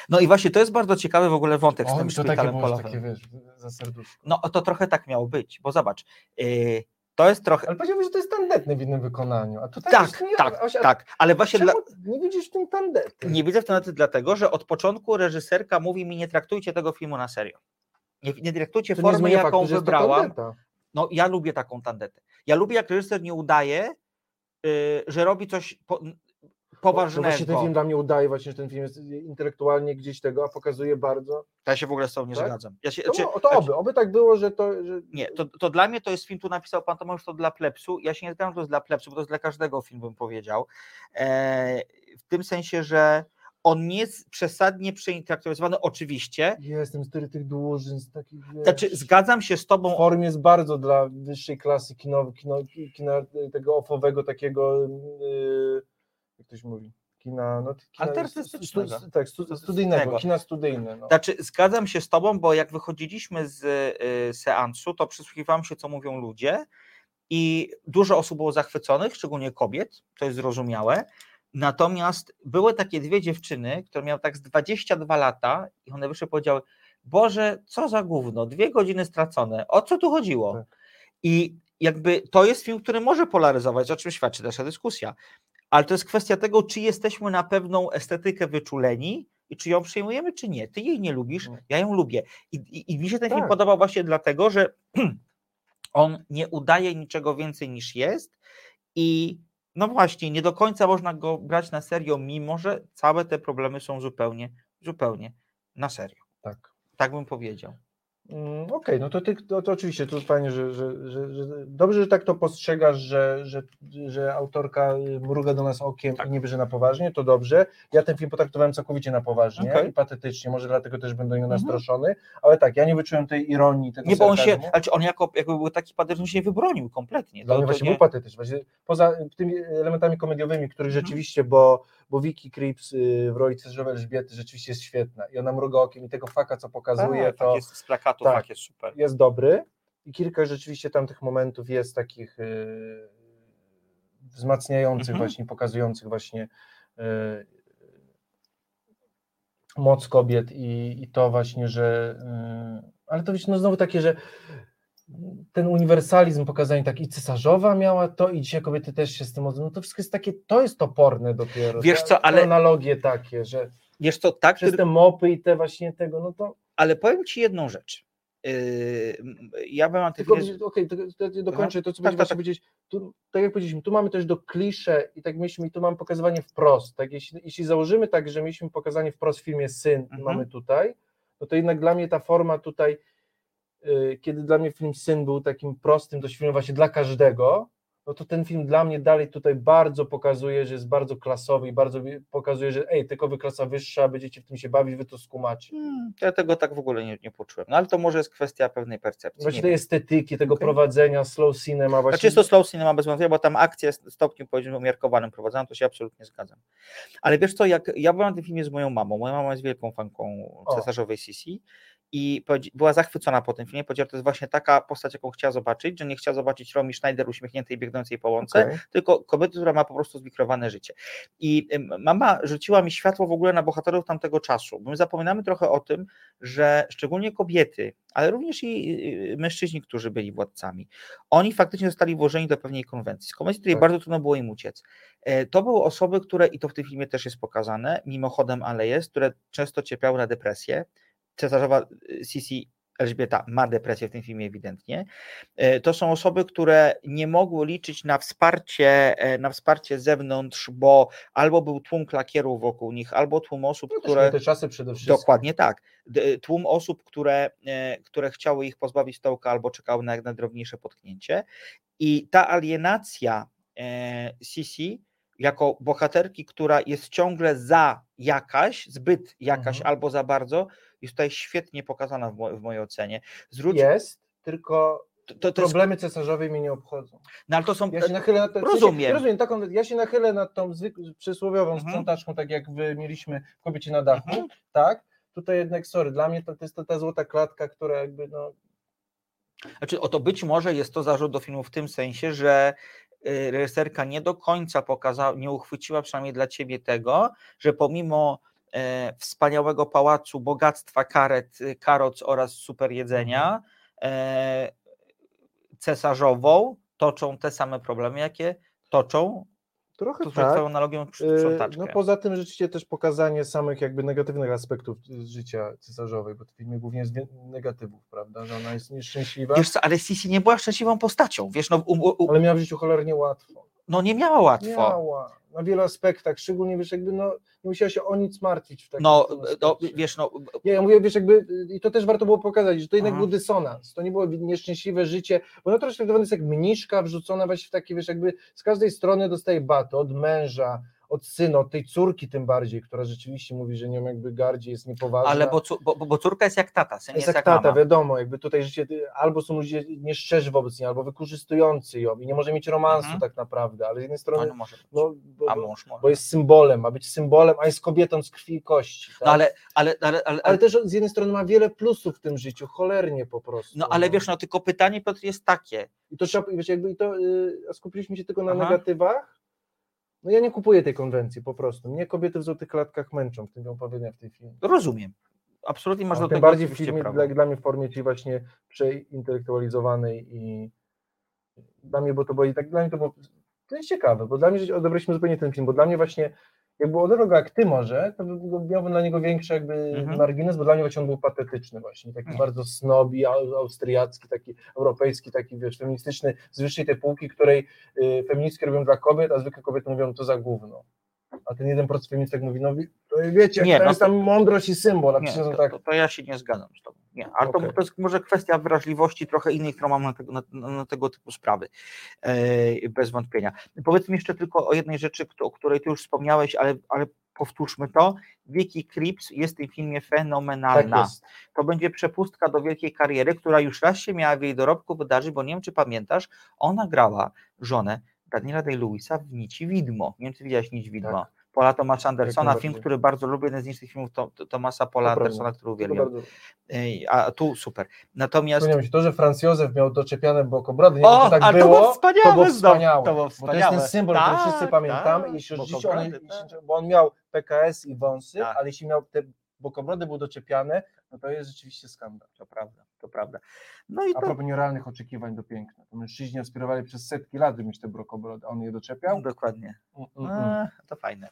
No i właśnie to jest bardzo ciekawy w ogóle wątek z O, tym to takie szpitalem było, polowym. takie, wiesz, za serduszko. No to trochę tak miało być, bo zobacz, yy, to jest trochę. Ale powiedziałbym, że to jest tandetne w innym wykonaniu, a tutaj Tak, nie, tak, Osia, tak, ale właśnie dla, nie widzisz w tym tandety? nie widzę w nawet dlatego, że od początku reżyserka mówi mi, nie traktujcie tego filmu na serio. Nie, nie traktujcie To nie formy, zmienia jaką faktu, wybrałam. No ja lubię taką tandetę. Ja lubię, jak reżyser nie udaje, yy, że robi coś po, No poważnego. właśnie ten film dla mnie udaje właśnie, że ten film jest intelektualnie gdzieś tego, a pokazuje bardzo. Ja się w ogóle z tobą nie Tak? zgadzam. Ja się, To, znaczy, mo- to oby, oby tak było, że to. Że... Nie, to, to dla mnie to jest film, tu napisał pan Tomasz, to dla plepsu. Ja się nie zgadzam, że to jest dla plepsu, bo to jest dla każdego filmu, bym powiedział. E, w tym sensie, że on nie jest przesadnie przeintelektualizowany, oczywiście. Jestem z tych- dłużyn, z takich. Wiesz, Znaczy, zgadzam się z tobą. Form jest bardzo dla wyższej klasy kino, kino, kina tego ofowego takiego. Yy, jak ktoś mówi? Kina, no, kina Artystycznego. stu- tak, stu, studyjnego, kina studyjne. No. Znaczy, zgadzam się z tobą, bo jak wychodziliśmy z y, seansu, to przysłuchiwałem się, co mówią ludzie i dużo osób było zachwyconych, szczególnie kobiet, to jest zrozumiałe. Natomiast były takie dwie dziewczyny, które miały tak z 22 lata i one wyszły i powiedziały, Boże, co za gówno, dwie godziny stracone, o co tu chodziło? Tak. I jakby to jest film, który może polaryzować, o czym świadczy nasza dyskusja, ale to jest kwestia tego, czy jesteśmy na pewną estetykę wyczuleni i czy ją przyjmujemy, czy nie. Ty jej nie lubisz, Nie. ja ją lubię. I, i, i mi się ten film Tak. podobał właśnie dlatego, że (clears throat) on nie udaje niczego więcej niż jest I no właśnie, nie do końca można go brać na serio, mimo że całe te problemy są zupełnie, zupełnie na serio. Tak. Tak bym powiedział. Mm, Okej, no to, ty, to, to oczywiście, to fajnie, że, że, że, że dobrze, że tak to postrzegasz, że, że, że autorka y, mruga do nas okiem Tak. i nie bierze na poważnie, to dobrze. Ja ten film potraktowałem całkowicie na poważnie Okej. i patetycznie, może dlatego też będę nią Mhm. nastraszony, ale tak, ja nie wyczułem tej ironii, tego Nie, bo on się, znaczy on jako, jakby był taki patetyczny, się nie wybronił kompletnie. Dla To- mnie właśnie nie- był patetyczny. Właśnie poza tymi elementami komediowymi, których Mhm. rzeczywiście, bo, bo Vicky Creeps y, w roli Cesarzowej Elżbiety rzeczywiście jest świetna i ona mruga okiem i tego faka, co pokazuje, tak, to tak, jest z plakatu, tak. tak, jest super. jest dobry i kilka rzeczywiście tamtych momentów jest takich y, wzmacniających Mhm. właśnie, pokazujących właśnie y, moc kobiet i, i to właśnie, że y, ale to wiesz, no znowu takie, że ten uniwersalizm pokazanie tak i cesarzowa miała to i dzisiaj kobiety też się z tym odnoszą, no to wszystko jest takie, to jest toporne dopiero. Wiesz te, co, ale- analogie takie, że Wiesz co, tak, przez te mopy i te właśnie tego, no to ale powiem Ci jedną rzecz. Yy, ja bym Tylko, okej, to dokończę to, co Tak, tak, tak, tak, powiedzieć. Tu, tak jak powiedzieliśmy, tu mamy też do klisze i tak myślimy, i tu mamy pokazywanie wprost. Tak, jeśli, jeśli założymy tak, że mieliśmy pokazanie wprost w filmie Syn Mhm. mamy tutaj, no to jednak dla mnie ta forma tutaj, kiedy dla mnie film Syn był takim prostym dość właśnie dla każdego, no to ten film dla mnie dalej tutaj bardzo pokazuje, że jest bardzo klasowy i bardzo pokazuje, że ej, tylko wy klasa wyższa, będziecie w tym się bawić, wy to skumacie. Hmm, Ja tego tak w ogóle nie, nie poczułem. No ale to może jest kwestia pewnej percepcji. Właśnie nie tej estetyki, tego Okej. prowadzenia, slow cinema, właśnie. Znaczy jest to slow cinema bez wątpienia, bo tam akcja jest stopniu powiedzmy umiarkowanym prowadzona, to się absolutnie zgadzam. Ale wiesz co, jak ja byłam na tym filmie z moją mamą, moja mama jest wielką fanką cesarzowej Sisi i była zachwycona po tym filmie, powiedziała, że to jest właśnie taka postać, jaką chciała zobaczyć, że nie chciała zobaczyć Romy Schneider uśmiechniętej, biegnącej po łące, Okej. tylko kobiety, która ma po prostu zmikrowane życie. I mama rzuciła mi światło w ogóle na bohaterów tamtego czasu, bo my zapominamy trochę o tym, że szczególnie kobiety, ale również i mężczyźni, którzy byli władcami, oni faktycznie zostali włożeni do pewnej konwencji, z konwencji, której Tak. bardzo trudno było im uciec. E, To były osoby, które, i to w tym filmie też jest pokazane, mimochodem, ale jest, które często cierpiały na depresję. Cesarzowa y, Sisi Elżbieta ma depresję w tym filmie ewidentnie. E, To są osoby, które nie mogły liczyć na wsparcie, e, na wsparcie z zewnątrz, bo albo był tłum klakierów wokół nich, albo tłum osób, No które... te czasy przede wszystkim. Dokładnie tak. D- Tłum osób, które, e, które chciały ich pozbawić stołka albo czekały na jak najdrobniejsze potknięcie. I ta alienacja e, Sisi jako bohaterki, która jest ciągle za jakaś, zbyt jakaś Mhm. albo za bardzo, jest tutaj świetnie pokazana w, mo- w mojej ocenie. Zwróć, Jest, tylko to, to, to jest, problemy cesarzowej mnie nie obchodzą. no ale to są, Ja się nachylę w sensie, rozumiem. rozumiem taką, ja się nachylę nad tą zwykłą, przysłowiową Mhm. sprzątaczką, tak jak wy mieliśmy w kobiecie na dachu, Mhm. tak? Tutaj jednak, sorry, dla mnie to, to jest ta, ta złota klatka, która jakby, no, Znaczy, oto być może jest to zarzut do filmu w tym sensie, że reżyserka nie do końca pokazała, nie uchwyciła przynajmniej dla ciebie tego, że pomimo e, wspaniałego pałacu, bogactwa karet, y, karoc oraz super jedzenia, e, cesarzową toczą te same problemy, jakie toczą, trochę tu tak. analogią Yy, sprzątaczkę. No poza tym rzeczywiście też pokazanie samych jakby negatywnych aspektów życia cesarzowej, bo w filmie głównie jest negatywów, prawda, że ona jest nieszczęśliwa, Wiesz co, ale Sisi nie była szczęśliwą postacią, wiesz, no, u, u, ale miała w życiu cholernie łatwo. no nie miała łatwo. Miała, na wielu aspektach, szczególnie wiesz, jakby no, nie musiała się o nic martwić w takim No, no, wiesz, no, Nie, ja mówię, wiesz, jakby, i to też warto było pokazać, że to jednak Aha. był dysonans, to nie było nieszczęśliwe życie, bo ona troszkę traktowana jest jak mniszka wrzucona właśnie w takie, wiesz, jakby z każdej strony dostaje batę, od męża, od syna, od tej córki tym bardziej, która rzeczywiście mówi, że nią jakby gardzi jest niepoważna. ale bo, bo, bo- córka jest jak tata, syn jest jest, jak jak tata, mama. wiadomo, jakby tutaj życie, albo są ludzie nieszczerzy wobec niej, albo wykorzystujący ją i nie może mieć romansu Mhm. tak naprawdę, ale z jednej strony, no może no, bo, A mąż może. bo jest symbolem, ma być symbolem, a jest kobietą z krwi i kości. Tak? No ale, ale, ale, ale, ale też z jednej strony ma wiele plusów w tym życiu, cholernie po prostu. no ale wiesz, no tylko pytanie Piotr jest takie, I to trzeba, wiesz, jakby i to, yy, skupiliśmy się tylko na Aha. negatywach, no ja nie kupuję tej konwencji po prostu. Mnie kobiety w złotych klatkach męczą w tym opowiedzenia w tej filmie. rozumiem, absolutnie masz do tym tego bardziej w filmie prawo. dla, dla mnie w formie czyli właśnie przeintelektualizowanej i dla mnie, bo to było i tak dla mnie to było to jest ciekawe, bo dla mnie odebraliśmy zupełnie ten film, bo dla mnie właśnie jakby odebrał go jak ty może, to by miałbym dla niego większy jakby Mhm. margines, bo dla właśnie on był patetyczny właśnie, taki Mhm. bardzo snobi, au- austriacki, taki europejski, taki wiesz, feministyczny, z wyższej tej półki, której y, feministki robią dla kobiet, a zwykle kobiety mówią to za gówno. A ten 1% feministek mówi, no to wiecie, Nie, to no jest to- tam mądrość i symbol, Nie, to, tak, to, to ja się nie zgadzam z tobą. Nie, ale to, Okej. to jest może kwestia wrażliwości trochę innej, którą mam na tego, na, na tego typu sprawy. E, bez wątpienia. Powiedz mi jeszcze tylko o jednej rzeczy, o której ty już wspomniałeś, ale, ale powtórzmy to. Vicky Krieps jest w tym filmie tak fenomenalna. jest. to będzie przepustka do wielkiej kariery, która już raz się miała w jej dorobku wydarzyć, bo nie wiem, czy pamiętasz, ona grała żonę Daniela Day-Lewisa w Nici Widmo. Nie wiem, czy widziałeś Nić Widmo. Paula Thomasa Andersona, najbardziej. film, który bardzo lubię, jeden z niższych filmów to, to, Thomasa Paula To prawda. Andersona, który uwielbiam. bardzo- Ej, A tu super. Natomiast Wspomniałem się, to, że Franz Józef miał doczepiane bokobrody, nie O, wiem, czy tak ale to było, było wspaniałe to było wspaniałe, to było bo to jest wspaniałe. ten symbol, który Tak, wszyscy pamiętamy, tak, jeśli rzeczywiście on, tak. bo on miał PKS i wąsy, Tak. ale jeśli miał te bokobrody były doczepiane, no to jest rzeczywiście skandal. to prawda, to prawda. No i A to propos nierealnych oczekiwań do piękna, to mężczyźni aspirowali przez setki lat, by mieć te bokobrody, a on je doczepiał? dokładnie. Mm, mm, mm. A, to fajne.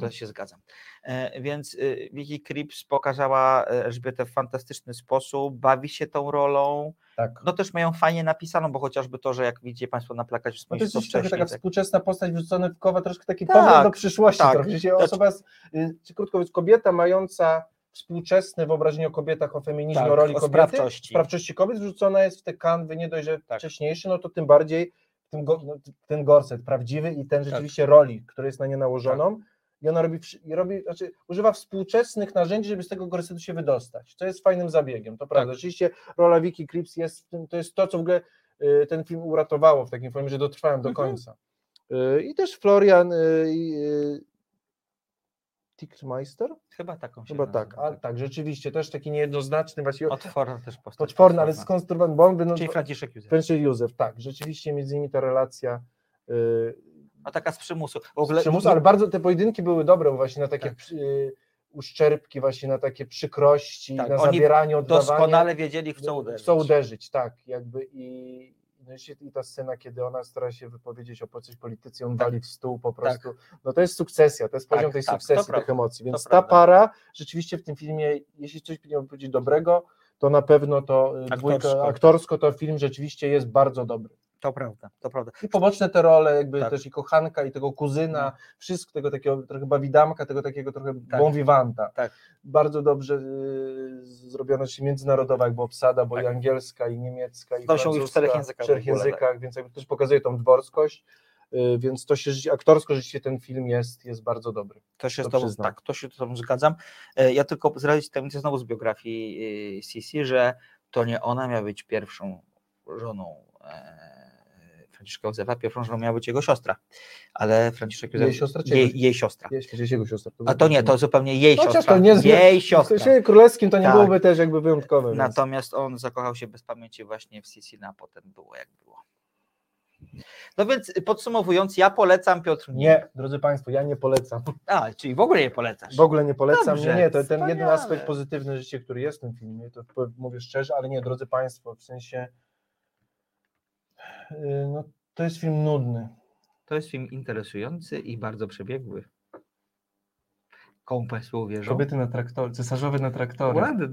To się zgadzam. E, Więc y, Vicky Krieps pokazała Elżbietę w fantastyczny sposób, bawi się tą rolą. Tak. No też mają fajnie napisaną, bo chociażby to, że jak widzicie Państwo na plakacie, No to jest to taka tak. współczesna postać wrzucona w koła, troszkę taki Tak, powrót do przyszłości. tak. Trochę, że Znaczy- osoba, z, y, czy krótko mówiąc, kobieta mająca współczesne wyobrażenie o kobietach, o feminizmie, Tak, o roli o kobiety, sprawczości. sprawczości kobiet wrzucona jest w te kanwy, nie dość, że Tak. wcześniejszy, no to tym bardziej tym go, no, ten gorset prawdziwy i Tak. ten rzeczywiście roli, który jest na nie nałożoną. I ona robi, robi, znaczy używa współczesnych narzędzi, żeby z tego gorsetu się wydostać, co jest fajnym zabiegiem, to prawda. Tak. Oczywiście rola Vicky Krieps jest, to jest to, co w ogóle y, ten film uratowało w takim formie, że dotrwałem do Mhm. końca. Y, I też Florian y, Tickmeister? Chyba taką się Chyba tak, a tak, rzeczywiście, też taki niejednoznaczny, właściwie Potworna też postać. potworny, ale potworna. skonstruowany, bo on Czyli Franciszek Józef. Franciszek Józef, tak, rzeczywiście między nimi ta relacja y, A taka z przymusu. W z ogóle, przymusu, ale bardzo te pojedynki były dobre właśnie na takie Tak. przy- y, uszczerbki, właśnie na takie przykrości, Tak, na oni zabieranie, oddawanie. doskonale wiedzieli, w co uderzyć. Chcą uderzyć, tak, jakby i, no i ta scena, kiedy ona stara się wypowiedzieć o coś polityce, on Tak. wali w stół po Tak. prostu, no to jest sukcesja, to jest poziom Tak, tej tak, sukcesji, tych emocji, więc ta prawda. para rzeczywiście w tym filmie, jeśli coś miałbym powiedzieć dobrego, to na pewno to y, dwójka, Aktorsko. aktorsko to film rzeczywiście jest bardzo dobry. To prawda, to prawda. I poboczne te role, jakby Tak. też i kochanka, i tego kuzyna, No. wszystko tego takiego trochę bawidamka, tego takiego trochę Tak. Tak. Bardzo dobrze y, zrobiona się międzynarodowa jakby obsada, bo Tak. i angielska, i niemiecka, i To się mówi w francuska, czterech językach w czterech tak. językach, więc jakby też pokazuje tą dworskość, y, więc to się, aktorsko rzeczywiście ten film jest, jest bardzo dobry. To się To z tobą, przyznam. tak, to się z tobą zgadzam. E, Ja tylko zdradzić tajemnicę znowu z biografii e, Sisi, że to nie ona miała być pierwszą żoną e, Franciszka Józefa, pierwszą żoną miała być jego siostra, ale Franciszek Józef... Jej siostra jej, jej siostra. Jest jego siostra. A to nie, to zupełnie jej Chociaż siostra. to nie jej W siostra. sensie królewskim to nie Tak. byłoby też jakby wyjątkowe. więc- Natomiast on zakochał się bez pamięci właśnie w Sisi, no a potem było jak było. No więc podsumowując, ja polecam Piotr. Nie, drodzy Państwo, ja nie polecam. A, czyli w ogóle nie polecasz. W ogóle nie polecam. Dobrze, nie, nie, to ten jeden aspekt pozytywny życie, który jest w tym filmie, to mówię szczerze, ale nie, drodzy Państwo, w sensie no, to jest film nudny. To jest film interesujący i bardzo przebiegły. Komu Państwo uwierzą? Kobiety na traktorze, cesarzowy na traktorze. Ładne.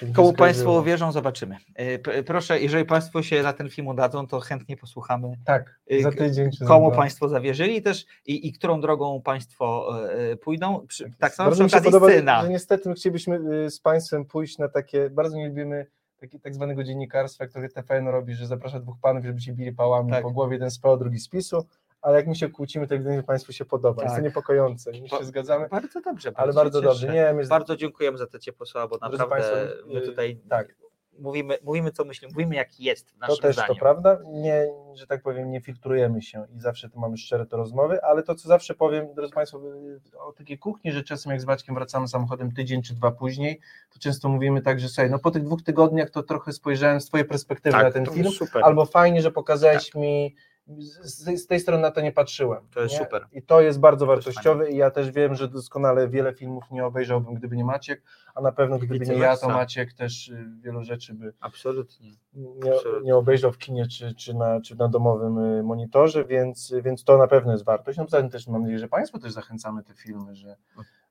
Tak Komu Państwo uwierzą, zobaczymy. P- Proszę, jeżeli Państwo się na ten film udadzą, to chętnie posłuchamy. Tak, Y, za tydzień czy za Komu dwa. Państwo zawierzyli też i, i którą drogą Państwo pójdą. Przy, tak samo Bardzo przy okazji podoba, niestety my chcielibyśmy y, z Państwem pójść na takie, bardzo nie lubimy takie tak zwanego dziennikarstwa, które TVN robi, że zaprasza dwóch panów, żeby się bili pałami Tak. po głowie, jeden z PO, drugi z PiSu, ale jak my się kłócimy, to ewidentnie Państwu się podoba. Jest to Tak. niepokojące, my się zgadzamy, Bardzo dobrze. ale się bardzo dobrze. Nie, my Bardzo dziękujemy za te ciepłe słowa, bo Drodzy naprawdę Państwo, my tutaj tak. Mówimy, mówimy co myślimy, mówimy jak jest w To naszym też zdaniu. to prawda, nie, że tak powiem, nie filtrujemy się i zawsze tu mamy szczere te rozmowy, ale to, co zawsze powiem, drodzy Państwo, o takiej kuchni, że czasem jak z Baćkiem wracamy samochodem tydzień czy dwa później, to często mówimy tak, że słuchaj, no po tych dwóch tygodniach to trochę spojrzałem z Twojej perspektywy Tak, na ten to film, super. albo fajnie, że pokazałeś mi z, z tej strony na to nie patrzyłem. To jest nie? super. I to jest bardzo To wartościowe i ja też wiem, że doskonale wiele filmów nie obejrzałbym, gdyby nie Maciek, a na pewno gdyby nie ja, to. Maciek też y, wielu rzeczy by Absolutnie. nie, Absolutnie. nie obejrzał w kinie czy, czy, na, czy na domowym y, monitorze, więc, więc to na pewno jest wartość. No poza też mam nadzieję, że Państwo też zachęcamy te filmy, że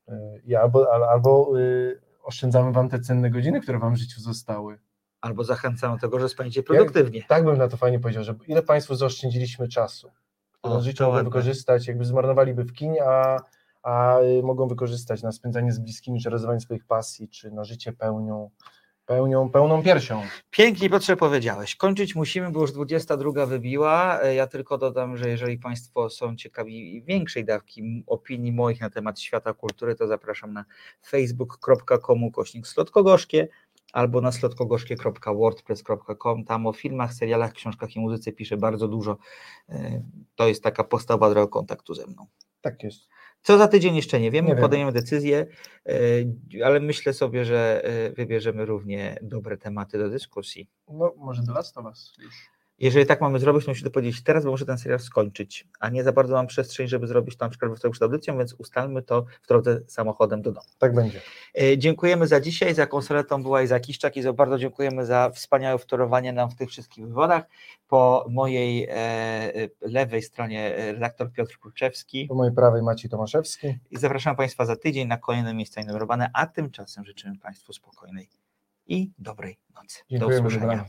y, ja albo, al- albo y, oszczędzamy Wam te cenne godziny, które Wam w życiu zostały. Albo zachęcam do tego, że spędzicie produktywnie. Tak bym na to fajnie powiedział, że ile Państwu zaoszczędziliśmy czasu, mogą ładne. wykorzystać, jakby zmarnowaliby w kinie, a, a y, mogą wykorzystać na spędzanie z bliskimi, czy realizowanie swoich pasji, czy na życie pełnią, pełnią, pełną piersią. Pięknie Piotrze powiedziałeś. Kończyć musimy, bo już 22 wybiła. E, Ja tylko dodam, że jeżeli Państwo są ciekawi większej dawki opinii moich na temat świata kultury, to zapraszam na facebook.com kośnik slotkogorzkie albo na slotkogorzkie.wordpress.com. Tam o filmach, serialach, książkach i muzyce piszę bardzo dużo. E, To jest taka podstawowa droga kontaktu ze mną. Tak jest. Co za tydzień jeszcze nie wiemy, Nie podejmiemy decyzję, e, ale myślę sobie, że e, wybierzemy równie dobre tematy do dyskusji. No, może do Was to Was już. Jeżeli tak mamy zrobić, to muszę to powiedzieć teraz, bo muszę ten serial skończyć, a nie za bardzo mam przestrzeń, żeby zrobić to na przykład przed audycją, więc ustalmy to w drodze samochodem do domu. Tak będzie. E, Dziękujemy za dzisiaj, za konsoletą była Iza Kiszczak i za bardzo dziękujemy za wspaniałe wtorowanie nam w tych wszystkich wywodach. Po mojej e, e, lewej stronie redaktor Piotr Kurczewski Po mojej prawej Maciej Tomaszewski. i zapraszam Państwa za tydzień na kolejne miejsca ignorowane, a tymczasem życzymy Państwu spokojnej i dobrej nocy. Do Dziękujemy, usłyszenia. dobranoc.